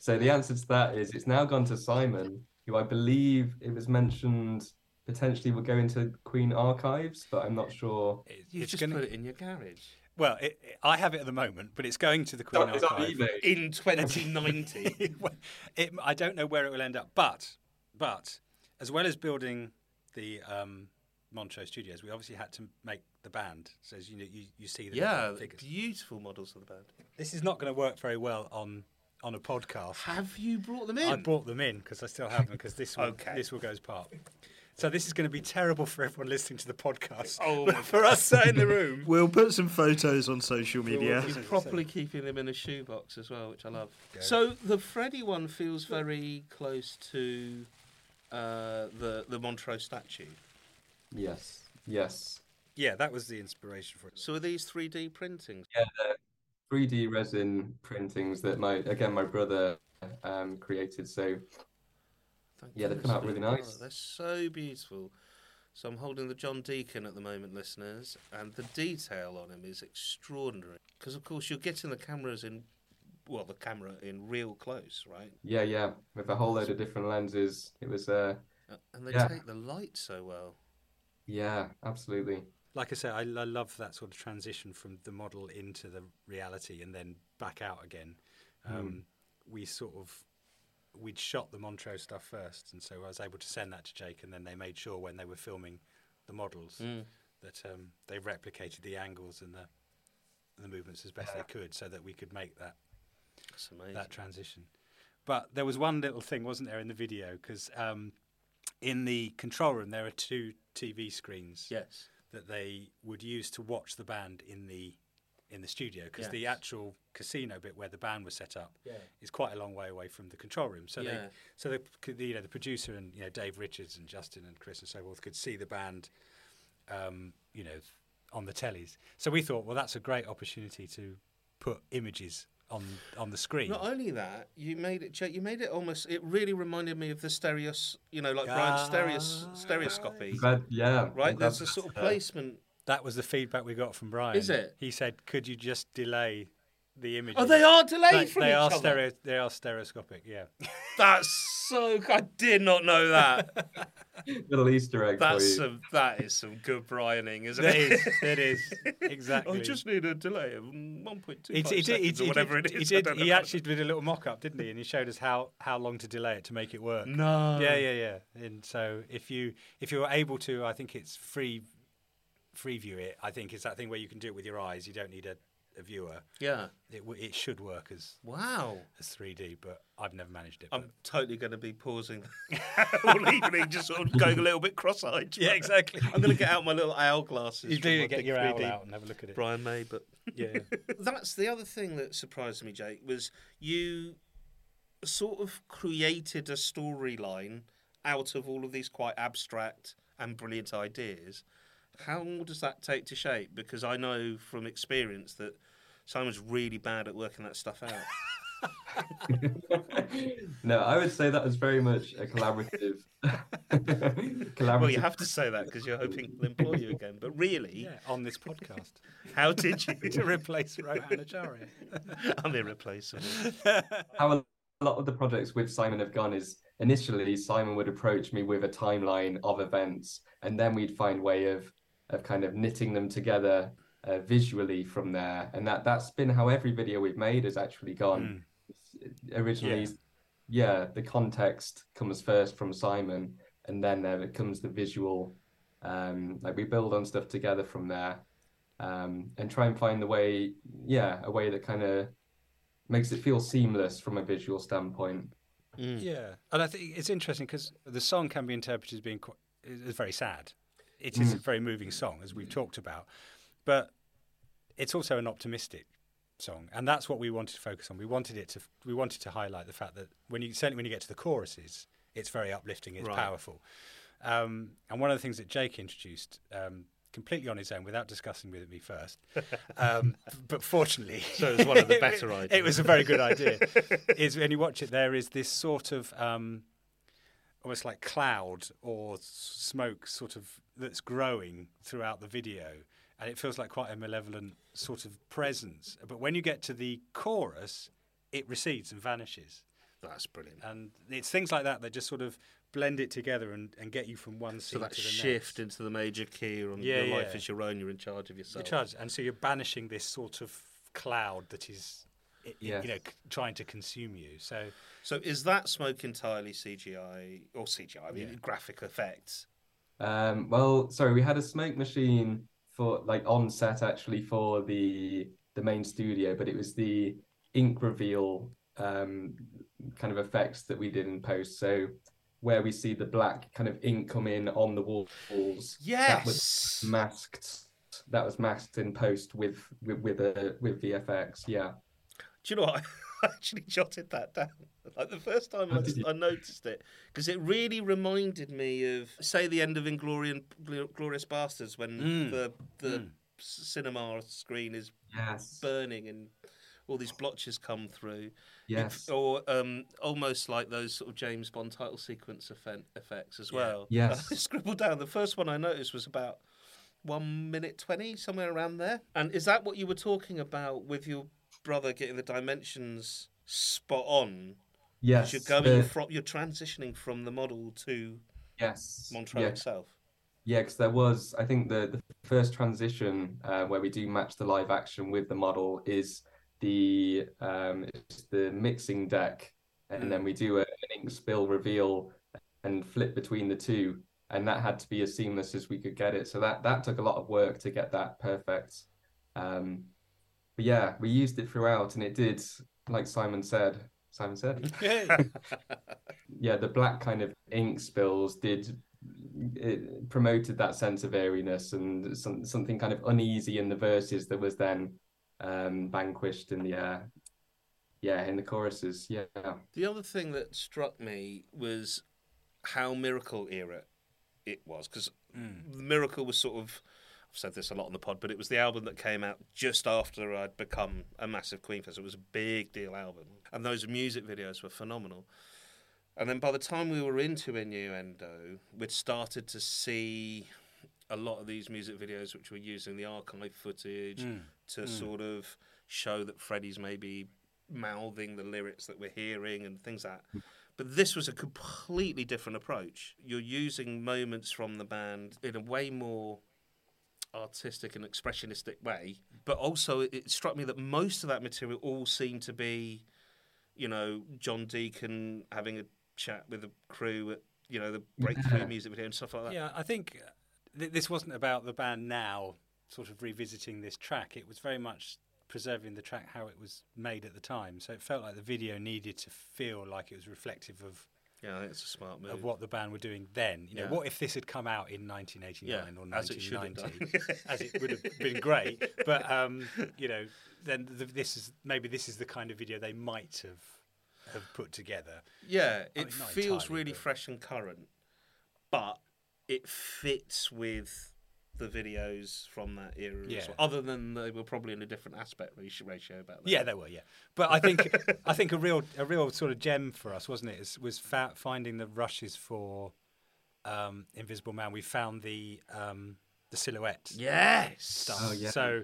So the answer to that is it's now gone to Simon, who I believe it was mentioned potentially would go into Queen Archives, but I'm not sure. It- You it's just gonna, put it in your garage well, it, it- I have it at the moment, but it's going to the Queen It's Archive. eBay. in [LAUGHS] 2090. [LAUGHS] it, I don't know where it will end up, but but as well as building the um, Montreux Studios, we obviously had to make the band. So as you know, you, you see the yeah, figures. beautiful models of the band. This is not going to work very well on on a podcast. Have you brought them in? I brought them in because I still have them because this [LAUGHS] will, Okay. this will go as part. So this is going to be terrible for everyone listening to the podcast. Oh [LAUGHS] but for us sat in the room. [LAUGHS] We'll put some photos on social media. You're properly keeping them in a shoebox as well, which I love. So the Freddy one feels very close to uh, the the Montreux statue. Yes, yes. Yeah, that was the inspiration for it. So are these 3D printings? Yeah, the 3D resin printings that my again my brother um, created. So Thank Yeah, they come out really nice. They're so beautiful. So I'm holding the John Deacon at the moment, listeners, and the detail on him is extraordinary. Because of course you're getting the cameras in, well, the camera in real close, right? yeah, yeah, with a whole load of different lenses. It was uh, Uh, And they Yeah. take the light so well. yeah, absolutely. Like I say, I, I love that sort of transition from the model into the reality and then back out again. Um, We sort of we'd shot the Montreux stuff first, and so I was able to send that to Jake, and then they made sure when they were filming the models Mm. that um, they replicated the angles and the the movements as best they could, so that we could make that that transition. But there was one little thing, wasn't there, in the video? Because um, in the control room there are two TV screens yes. That they would use to watch the band in the in the studio because the actual casino bit where the band was set up Yeah. is quite a long way away from the control room. So Yeah. they so the, the you know the producer and you know Dave Richards and Justin and Chris and so forth could see the band, um, you know, on the tellies. So we thought, well, that's a great opportunity to put images on on the screen. Not only that, you made it. You made it almost. It really reminded me of the stereos. You know, like Brian's stereos, stereoscopy. But yeah, Right. There's that's- a sort of placement. That was the feedback we got from Brian. Is it? He said, "Could you just delay the images. Oh, they are delayed They, from they each are other. stereo. They are stereoscopic. Yeah. [LAUGHS] That's so. I did not know that. [LAUGHS] Little Easter egg for That's you. some. That is some good Brianing, isn't it it? is. It [LAUGHS] is exactly. I just need a delay of one point two He, five he, seconds or he whatever did, it is. He, did, he how- actually did a little mock-up, didn't he? And he showed us how, how long to delay it to make it work. No. Yeah, yeah, yeah. And so if you if you're able to, I think it's free free view it. I think it's that thing where you can do it with your eyes. You don't need a, a viewer. Yeah. It w- it should work as Wow. as 3D, but I've never managed it. I'm but- totally going to be pausing all [LAUGHS] [LAUGHS] evening, just sort of going a little bit cross-eyed. Yeah, exactly. I'm going to get out my little owl glasses. you do my get your 3D out and have a look at it. Brian May, but [LAUGHS] Yeah. that's the other thing that surprised me, Jake, was you sort of created a storyline out of all of these quite abstract and brilliant ideas. How long does that take to shape? Because I know from experience that Simon's really bad at working that stuff out. [LAUGHS] no, I would say that was very much a collaborative. collaborative. [LAUGHS] [LAUGHS] well, you have to say that because you're hoping he'll employ you again. But really, yeah, on this podcast how did you? to replace Rohan Acharya. I'm irreplaceable. how a lot of the projects with Simon have gone is initially Simon would approach me with a timeline of events, and then we'd find way of of kind of knitting them together uh, visually from there. And that that's been how every video we've made has actually gone. Originally, yeah. the context comes first from Simon, and then there it comes the visual. Um, like we build on stuff together from there, um, and try and find the way, yeah, a way that kind of makes it feel seamless from a visual standpoint. Yeah, and I think it's interesting because the song can be interpreted as being quite, is very sad. It is a very moving song, as we've talked about, but it's also an optimistic song, and that's what we wanted to focus on. We wanted it to we wanted to highlight the fact that when you certainly when you get to the choruses, it's very uplifting, it's Right. powerful. Um, and one of the things that Jake introduced. Um, Completely on his own, without discussing with me first, [LAUGHS] um, but fortunately, [LAUGHS] So it was one of the better ideas. [LAUGHS] It was a very good idea. is when you watch it, there is this sort of um, almost like cloud or smoke, sort of that's growing throughout the video, and it feels like quite a malevolent sort of presence. But when you get to the chorus, it recedes and vanishes, That's brilliant. and it's things like that that just sort of blend it together and, and get you from one scene So that to the shift next. into the major key on Yeah, your life is your own, you're in charge of yourself. The charge, and so you're banishing this sort of cloud that is, Yes. you know, c- trying to consume you. So So is that smoke entirely CGI or CGI? I mean, Yeah. graphic effects. Um, well, sorry, we had a smoke machine for like on set actually for the the main studio, but it was the ink reveal um, kind of effects that we did in post. So where we see the black kind of ink come in on the walls. yes, That was masked. That was masked in post with with with, uh, with VFX. Yeah. Do you know what? [LAUGHS] I actually jotted that down. Like the first time I? I noticed it, because it really reminded me of, say, the end of Inglorious Glorious Bastards when Mm. the the Mm. cinema screen is Yes. burning and all these blotches come through. Yes. Or um, almost like those sort of James Bond title sequence effect, effects as well. [LAUGHS] Yes. I scribbled down. The first one I noticed was about one minute twenty, somewhere around there. And is that what you were talking about with your brother getting the dimensions spot on. Yes. You're going the- from you're transitioning from the model to yes. Montreux yeah. itself. Yeah, because there was, I think the, the first transition uh, where we do match the live action with the model is the um, the mixing deck, and then we do a, an ink spill reveal and flip between the two, and that had to be as seamless as we could get it. So that that took a lot of work to get that perfect. Um, but yeah, we used it throughout, and it did, like Simon said. Simon said [LAUGHS] [LAUGHS] yeah, the black kind of ink spills did it promoted that sense of airiness and some, something kind of uneasy in the verses that was then um, vanquished in the uh, yeah in the choruses. Yeah, The other thing that struck me was how Miracle era it was because the Miracle was sort of. I've said this a lot on the pod, but it was the album that came out just after I'd become a massive Queen fan. So it was a big deal album, and those music videos were phenomenal. And then by the time we were into Innuendo, we'd started to see a lot of these music videos which were using the archive footage hmm. to hmm. sort of show that Freddie's maybe mouthing the lyrics that we're hearing and things like that. But this was a completely different approach. You're using moments from the band in a way more artistic and expressionistic way, but also it, it struck me that most of that material all seemed to be, you know, John Deacon having a chat with the crew at, you know, the breakthrough [LAUGHS] music video and stuff like that. Yeah, I think th- this wasn't about the band now sort of revisiting this track. It was very much preserving the track how it was made at the time. So it felt like the video needed to feel like it was reflective of, Yeah, I think it's a smart move. of what the band were doing then. You know, Yeah. what if this had come out in 1989 Yeah, or as it should have 1990? done. as it would have been great. But um, you know, then the, this is maybe this is the kind of video they might have have put together. Yeah, I it mean, feels entirely, really but- fresh and current, but it fits with the videos from that era. Yeah. As well, other than they were probably in a different aspect ratio ratio about that. Yeah, they were. Yeah, but I think [LAUGHS] I think a real a real sort of gem for us, wasn't it? Is, was fa- finding the rushes for um, Invisible Man. We found the um, the silhouette Yes. stuff. Oh, yeah. So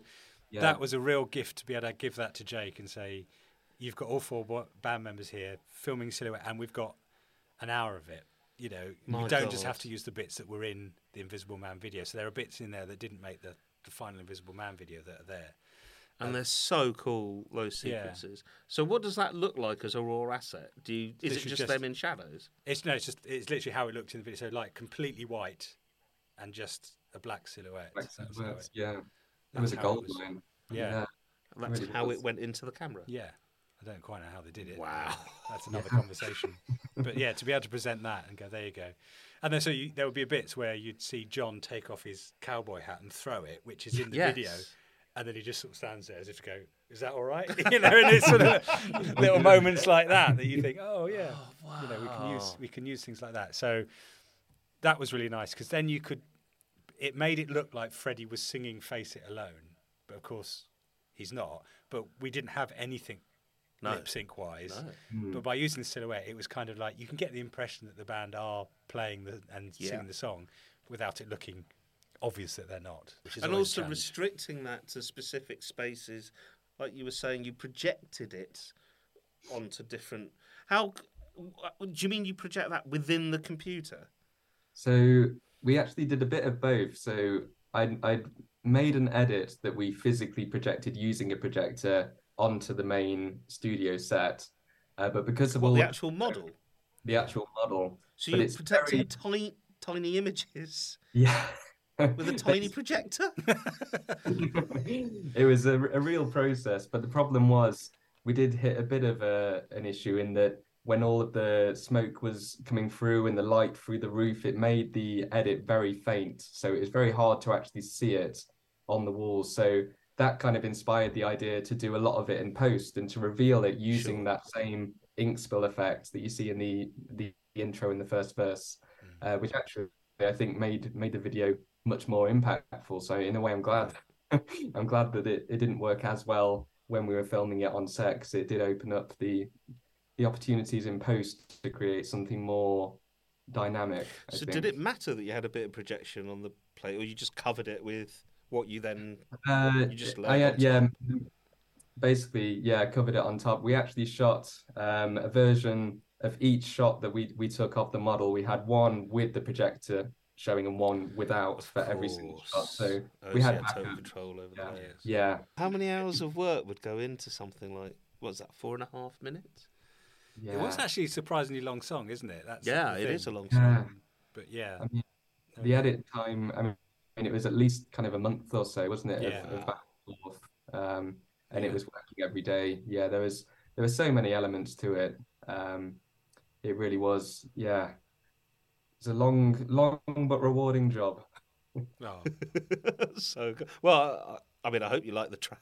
Yeah. that was a real gift to be able to give that to Jake and say, "You've got all four band members here filming silhouette, and we've got an hour of it." You know, My you don't just have to use the bits that were in the Invisible Man video. So there are bits in there that didn't make the, the final Invisible Man video that are there. And uh, they're so cool, those Yeah. sequences. So, what does that look like as a raw asset? Do you, is it just, just- them in shadows? It's no, it's just it's literally how it looked in the video. So like completely white, and just a black silhouette. Black That's how yeah. It was a how gold was. line. Yeah. That's really how was. it went into the camera. Yeah, I don't quite know how they did it. Wow. that's [LAUGHS] another conversation. But yeah, to be able to present that and go, there you go. And then so you, there would be a bits where you'd see John take off his cowboy hat and throw it, which is in the Yes. video, and then he just sort of stands there as if to go, "Is that all right?" [LAUGHS] you know, and it's sort of [LAUGHS] little moments like that that you think, "Oh yeah, oh, you know, we can use we can use things like that." So that was really nice because then you could, it made it look like Freddie was singing "Face It Alone," but of course he's not. But we didn't have anything No. lip sync wise. No. Hmm. But by using the silhouette, it was kind of like you can get the impression that the band are playing the and Yeah. singing the song without it looking obvious that they're not. Which is and also restricting that to specific spaces, like you were saying, you projected it onto different. How do you mean you project that within the computer? So we actually did a bit of both. So I I made an edit that we physically projected using a projector onto the main studio set, uh, but because of Well, all the actual model. the actual model, So you're it's protecting very- tiny, tiny images yeah, with a [LAUGHS] tiny projector. [LAUGHS] [LAUGHS] it was a, a real process, but the problem was we did hit a bit of a, an issue in that when all of the smoke was coming through and the light through the roof, it made the edit very faint. So it was very hard to actually see it on the walls. So that kind of inspired the idea to do a lot of it in post and to reveal it using Sure. that same ink spill effect that you see in the the intro in the first verse, uh, which actually I think made made the video much more impactful. So in a way, I'm glad. [LAUGHS] I'm glad that it, it didn't work as well when we were filming it on set 'cause it did open up the the opportunities in post to create something more dynamic. I so think. did it matter that you had a bit of projection on the plate, or you just covered it with what you then? Uh, You just I, uh, yeah, basically, yeah, covered it on top. We actually shot um, a version of each shot that we we took off the model. We had one with the projector showing and one without for every single shot. So Oh, we so had you total control over Yeah. the layers. Yeah, How many hours of work would go into something like what's that? Four and a half minutes. yeah. It was actually a surprisingly long song, isn't it? That's Yeah, it is a long song. Yeah. But yeah, I mean, the edit time. I mean, it was at least kind of a month or so, wasn't it? Yeah. Of, of back and forth. Um, and Yeah. it was working every day. Yeah, there was there were so many elements to it. Um, it really was. Yeah, it's a long, long but rewarding job. oh. [LAUGHS] so good. Well, I, I mean, I hope you like the track.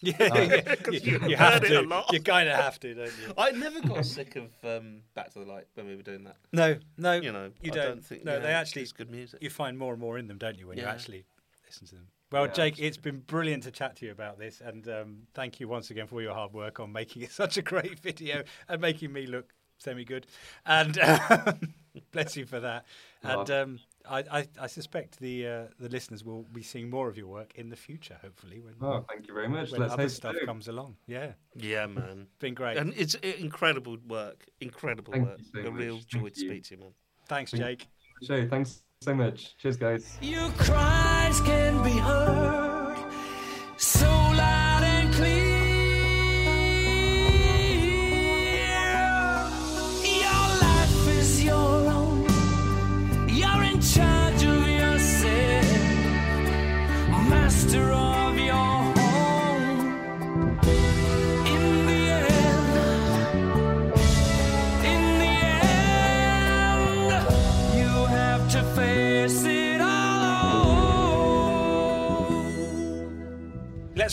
Yeah, [LAUGHS] Oh. yeah. [LAUGHS] 'Cause you, you've heard it a to. lot. You kind of have to, don't you? I never got sick of um, Back to the Light when we were doing that. No, no, You know, you don't. don't think. no, you they actually it's good music. you find more and more in them, don't you, when you actually listen to them. Well, Yeah, Jake, it's been brilliant to chat to you about this, and um, thank you once again for all your hard work on making it [LAUGHS] such a great video and making me look semi good. And um, bless you for that. And You're um, I, I, I suspect the uh, the listeners will be seeing more of your work in the future. Hopefully, when Oh, thank you very much. when Let's other stuff so. comes along. Yeah, Yeah, man. [LAUGHS] been great. And it's incredible work. Incredible Thank work. you so a much. real joy Thank to you. speak to you, man. Thanks, Jake. Show. Thanks so much. Cheers, guys. Your cries can be heard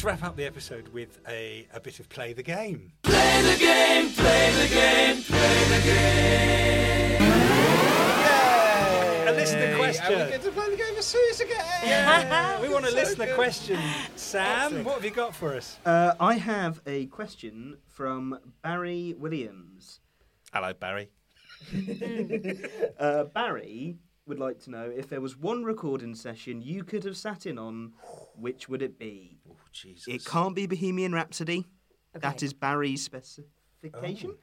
Let's wrap up the episode with a, a bit of play the game. Play the game, play the game, play the game. A listener question. We get to play the game of Sooz again. Yeah, we want a listener question. Sam, what have you got for us? Uh, I have a question from Barry Williams. Hello, Barry. [LAUGHS] Uh, Barry would like to know if there was one recording session you could have sat in on, which would it be? Oh, Jesus. It can't be Bohemian Rhapsody. That Okay. is Barry's specification.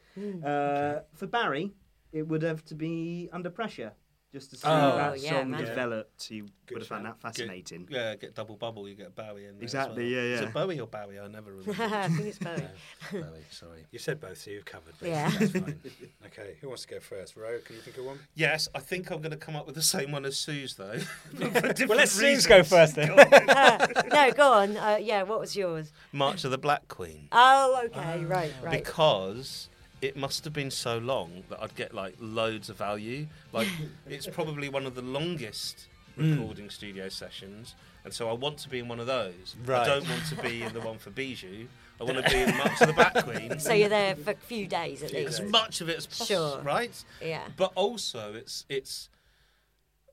Uh, for Barry, it would have to be Under Pressure, just to see Oh, how that yeah, song man. developed. He Good would have found that fascinating. Yeah, get double bubble, you get Bowie in there. as Exactly, well. yeah, Is yeah. it Bowie or Bowie? I never [LAUGHS] remember. I think it's Bowie. [LAUGHS] Bowie, sorry. You said both, so you've covered. both. Yeah. That's fine. [LAUGHS] okay, who wants to go first? Ro, can you think of one? Yes, I think I'm going to come up with the same one as Sooz's, though. Well, let's Sooz go first then. no, go on. Uh, yeah, what was yours? March of the Black Queen. Oh, okay, right, right. Because it must have been so long that I'd get like loads of value. Like [LAUGHS] it's probably one of the longest hmm. recording studio sessions, and so I want to be in one of those. Right. I don't want to be in the one for Bijou. I want to be in [LAUGHS] March of the Black Queen. so you're there for a few days at least. as much of it as possible, Sure. right? Yeah. But also, it's it's.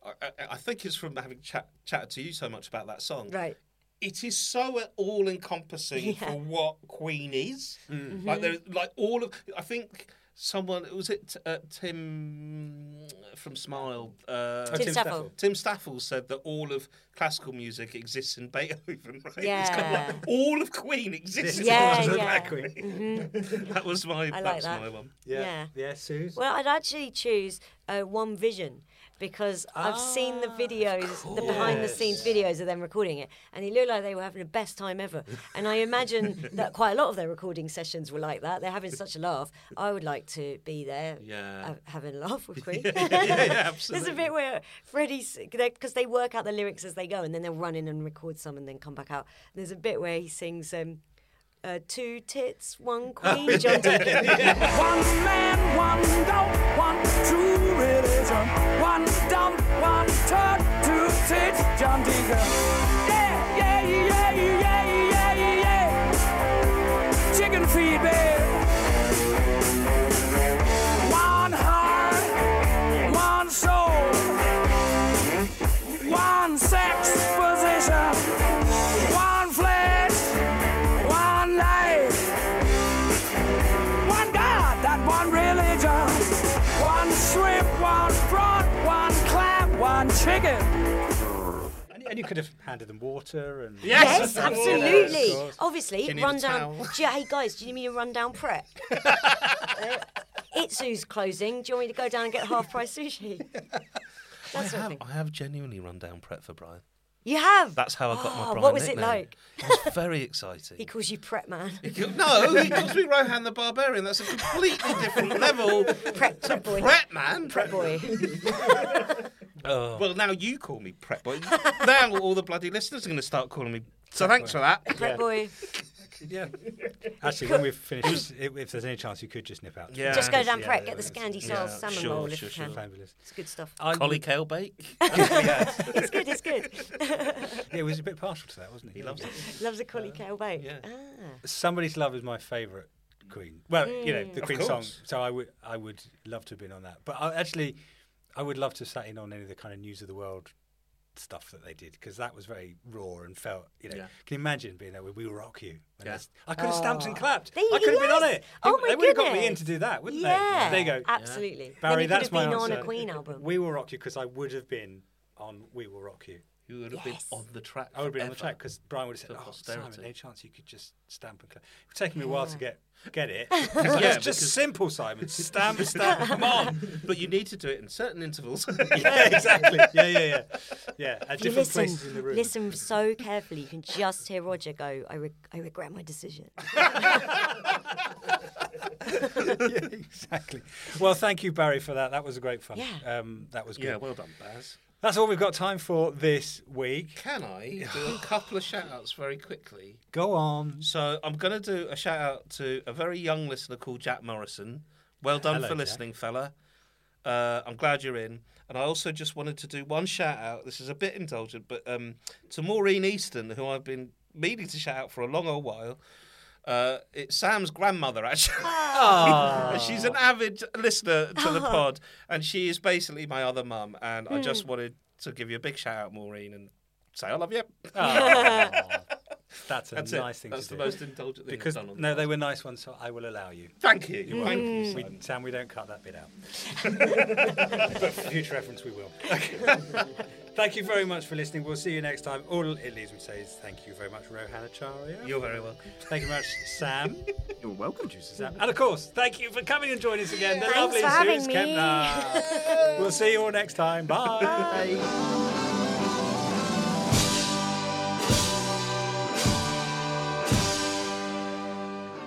I, I, I think it's from having chat, chatted to you so much about that song. Right. It is so all encompassing Yeah. Mm-hmm. for what Queen is. Like there, like all of. I think someone was it uh, Tim from Smile. Uh, Tim Tim Staffel. Staffel. Tim Staffel said that all of classical music exists in Beethoven. Right? It's kind of Yeah. like all of Queen exists. Yeah, in yeah. Black Queen. [LAUGHS] That was my. I like that's that. my one. Yeah. Yeah, Sooz. Well, I'd actually choose uh, One Vision because I've seen the videos, the behind the scenes videos of them recording it, and it looked like they were having the best time ever. And I imagine [LAUGHS] that quite a lot of their recording sessions were like that. They're having such a laugh. I would like to be there, Yeah. having a laugh with [LAUGHS] Queen. yeah, yeah, [LAUGHS] There's a bit where Freddie's because they work out the lyrics as they go, and then they'll run in and record some, and then come back out. There's a bit where he sings. Um, uh, two tits, one [LAUGHS] queen, John Deacon. [LAUGHS] One man, one dog, one true religion. One dump, one turd, two tits, John Deacon. Yeah, yeah, yeah, yeah, yeah, yeah. Chicken feed, babe. Crab, one chicken. And, and you could have handed them water and Yes, Yeah, of absolutely. course. Obviously, Do you need a rundown. towel? Do you, hey guys, do you need me to run down Pret? [LAUGHS] uh, Itsu's closing. Do you want me to go down and get half price sushi? I [LAUGHS] That sort of have, thing. I have genuinely run down Pret for Brian. You have. That's how I got my Oh, Brian What was it nickname. like? It was very exciting. [LAUGHS] He calls you Pret man. no, he calls me Rohan the Barbarian. That's a completely different level. Pret, Pret boy. Pret man. Pret boy. Oh. Well, now you call me Pret boy. [LAUGHS] now all the bloody listeners are going to start calling me. So thanks for that. Pret boy. Yeah. Actually, when we've finished, if, if there's any chance, you could just nip out. Yeah. Just go down Yeah, Pret, yeah, get the yeah. Scandi style Yeah, salmon sure, roll if sure, you can. sure. Fabulous. It's good stuff. I Collie would- kale bake. it's good, it's good. [LAUGHS] yeah, he was a bit partial to that, wasn't he? He loves it. Loves a collie kale bake. yeah. Ah. Somebody's Love is my favourite Queen. Well, you know the Of Queen song. So I would, I would love to have been on that. But I, actually, I would love to have sat in on any of the kind of news of the world stuff that they did because that was very raw and felt. You know, Yeah. can you imagine being there with "We Will Rock You"? And Yeah. I could have stamped and clapped. There- I could have been on yes. it. Oh they my would have got me in to do that, wouldn't Yeah, they? There you go. absolutely. Barry, then you that's could have my been on a Queen album. We will rock you because I would have been on "We Will Rock You." You would have Yes. been on the track. I would have been on the track because Brian would have said, For "Oh, posterity. Simon, any chance you could just stamp and clap?" It's taken me a while to get get it. [LAUGHS] Yeah, yeah, it's just simple, Simon. Stamp, stamp. Come on. [LAUGHS] But you need to do it in certain intervals. [LAUGHS] yeah, exactly. Yeah, yeah, yeah, yeah. At If you different places listen, in the room. listen so carefully, you can just hear Roger go, I, re- I regret my decision. yeah, exactly. Well, thank you, Barry, for that. That was a great fun. Yeah. Um, that was good. yeah, well done, Baz. That's all we've got time for this week. Can I do a [SIGHS] couple of shout outs very quickly? Go on. So I'm going to do a shout out to a very young listener called Jack Morrison. Well done Hello, for Jack. listening, fella. Uh, I'm glad you're in. And I also just wanted to do one shout out. This is a bit indulgent, but um, to Maureen Easton, who I've been meaning to shout out for a long old while. Uh, it's Sam's grandmother, actually. Ah. [LAUGHS] She's an avid listener to the uh-huh. pod, and she is basically my other mum. And I just hmm. wanted to give you a big shout out, Maureen, and say I love you. Ah. [LAUGHS] That's a That's nice it. thing That's to the do. most indulgent thing because I've done on no, the they were nice ones, so I will allow you. Thank you. Thank you, We, Simon. Sam, we don't cut that bit out. [LAUGHS] but for future reference, we will. Thank you very much for listening. We'll see you next time. All it leaves me to say is thank you very much, Rohan Acharya. You're very welcome. Thank you very much, Sam. [LAUGHS] You're welcome. Producer Sam. And of course, thank you for coming and joining us again. The Thanks lovely for having Sooz me. Kempner. [LAUGHS] we'll see you all next time. Bye. Bye.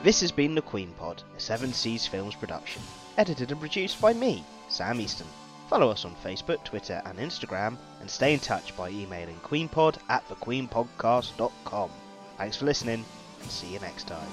This has been The Queenpod, a Seven Seas Films production. Edited and produced by me, Sam Easton. Follow us on Facebook, Twitter, and Instagram, and stay in touch by emailing queenpod at thequeenpodcast.com. Thanks for listening, and see you next time.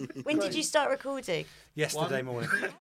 It's all right. Easy. Yeah. That's well done. When did you start recording? Yesterday morning. [LAUGHS]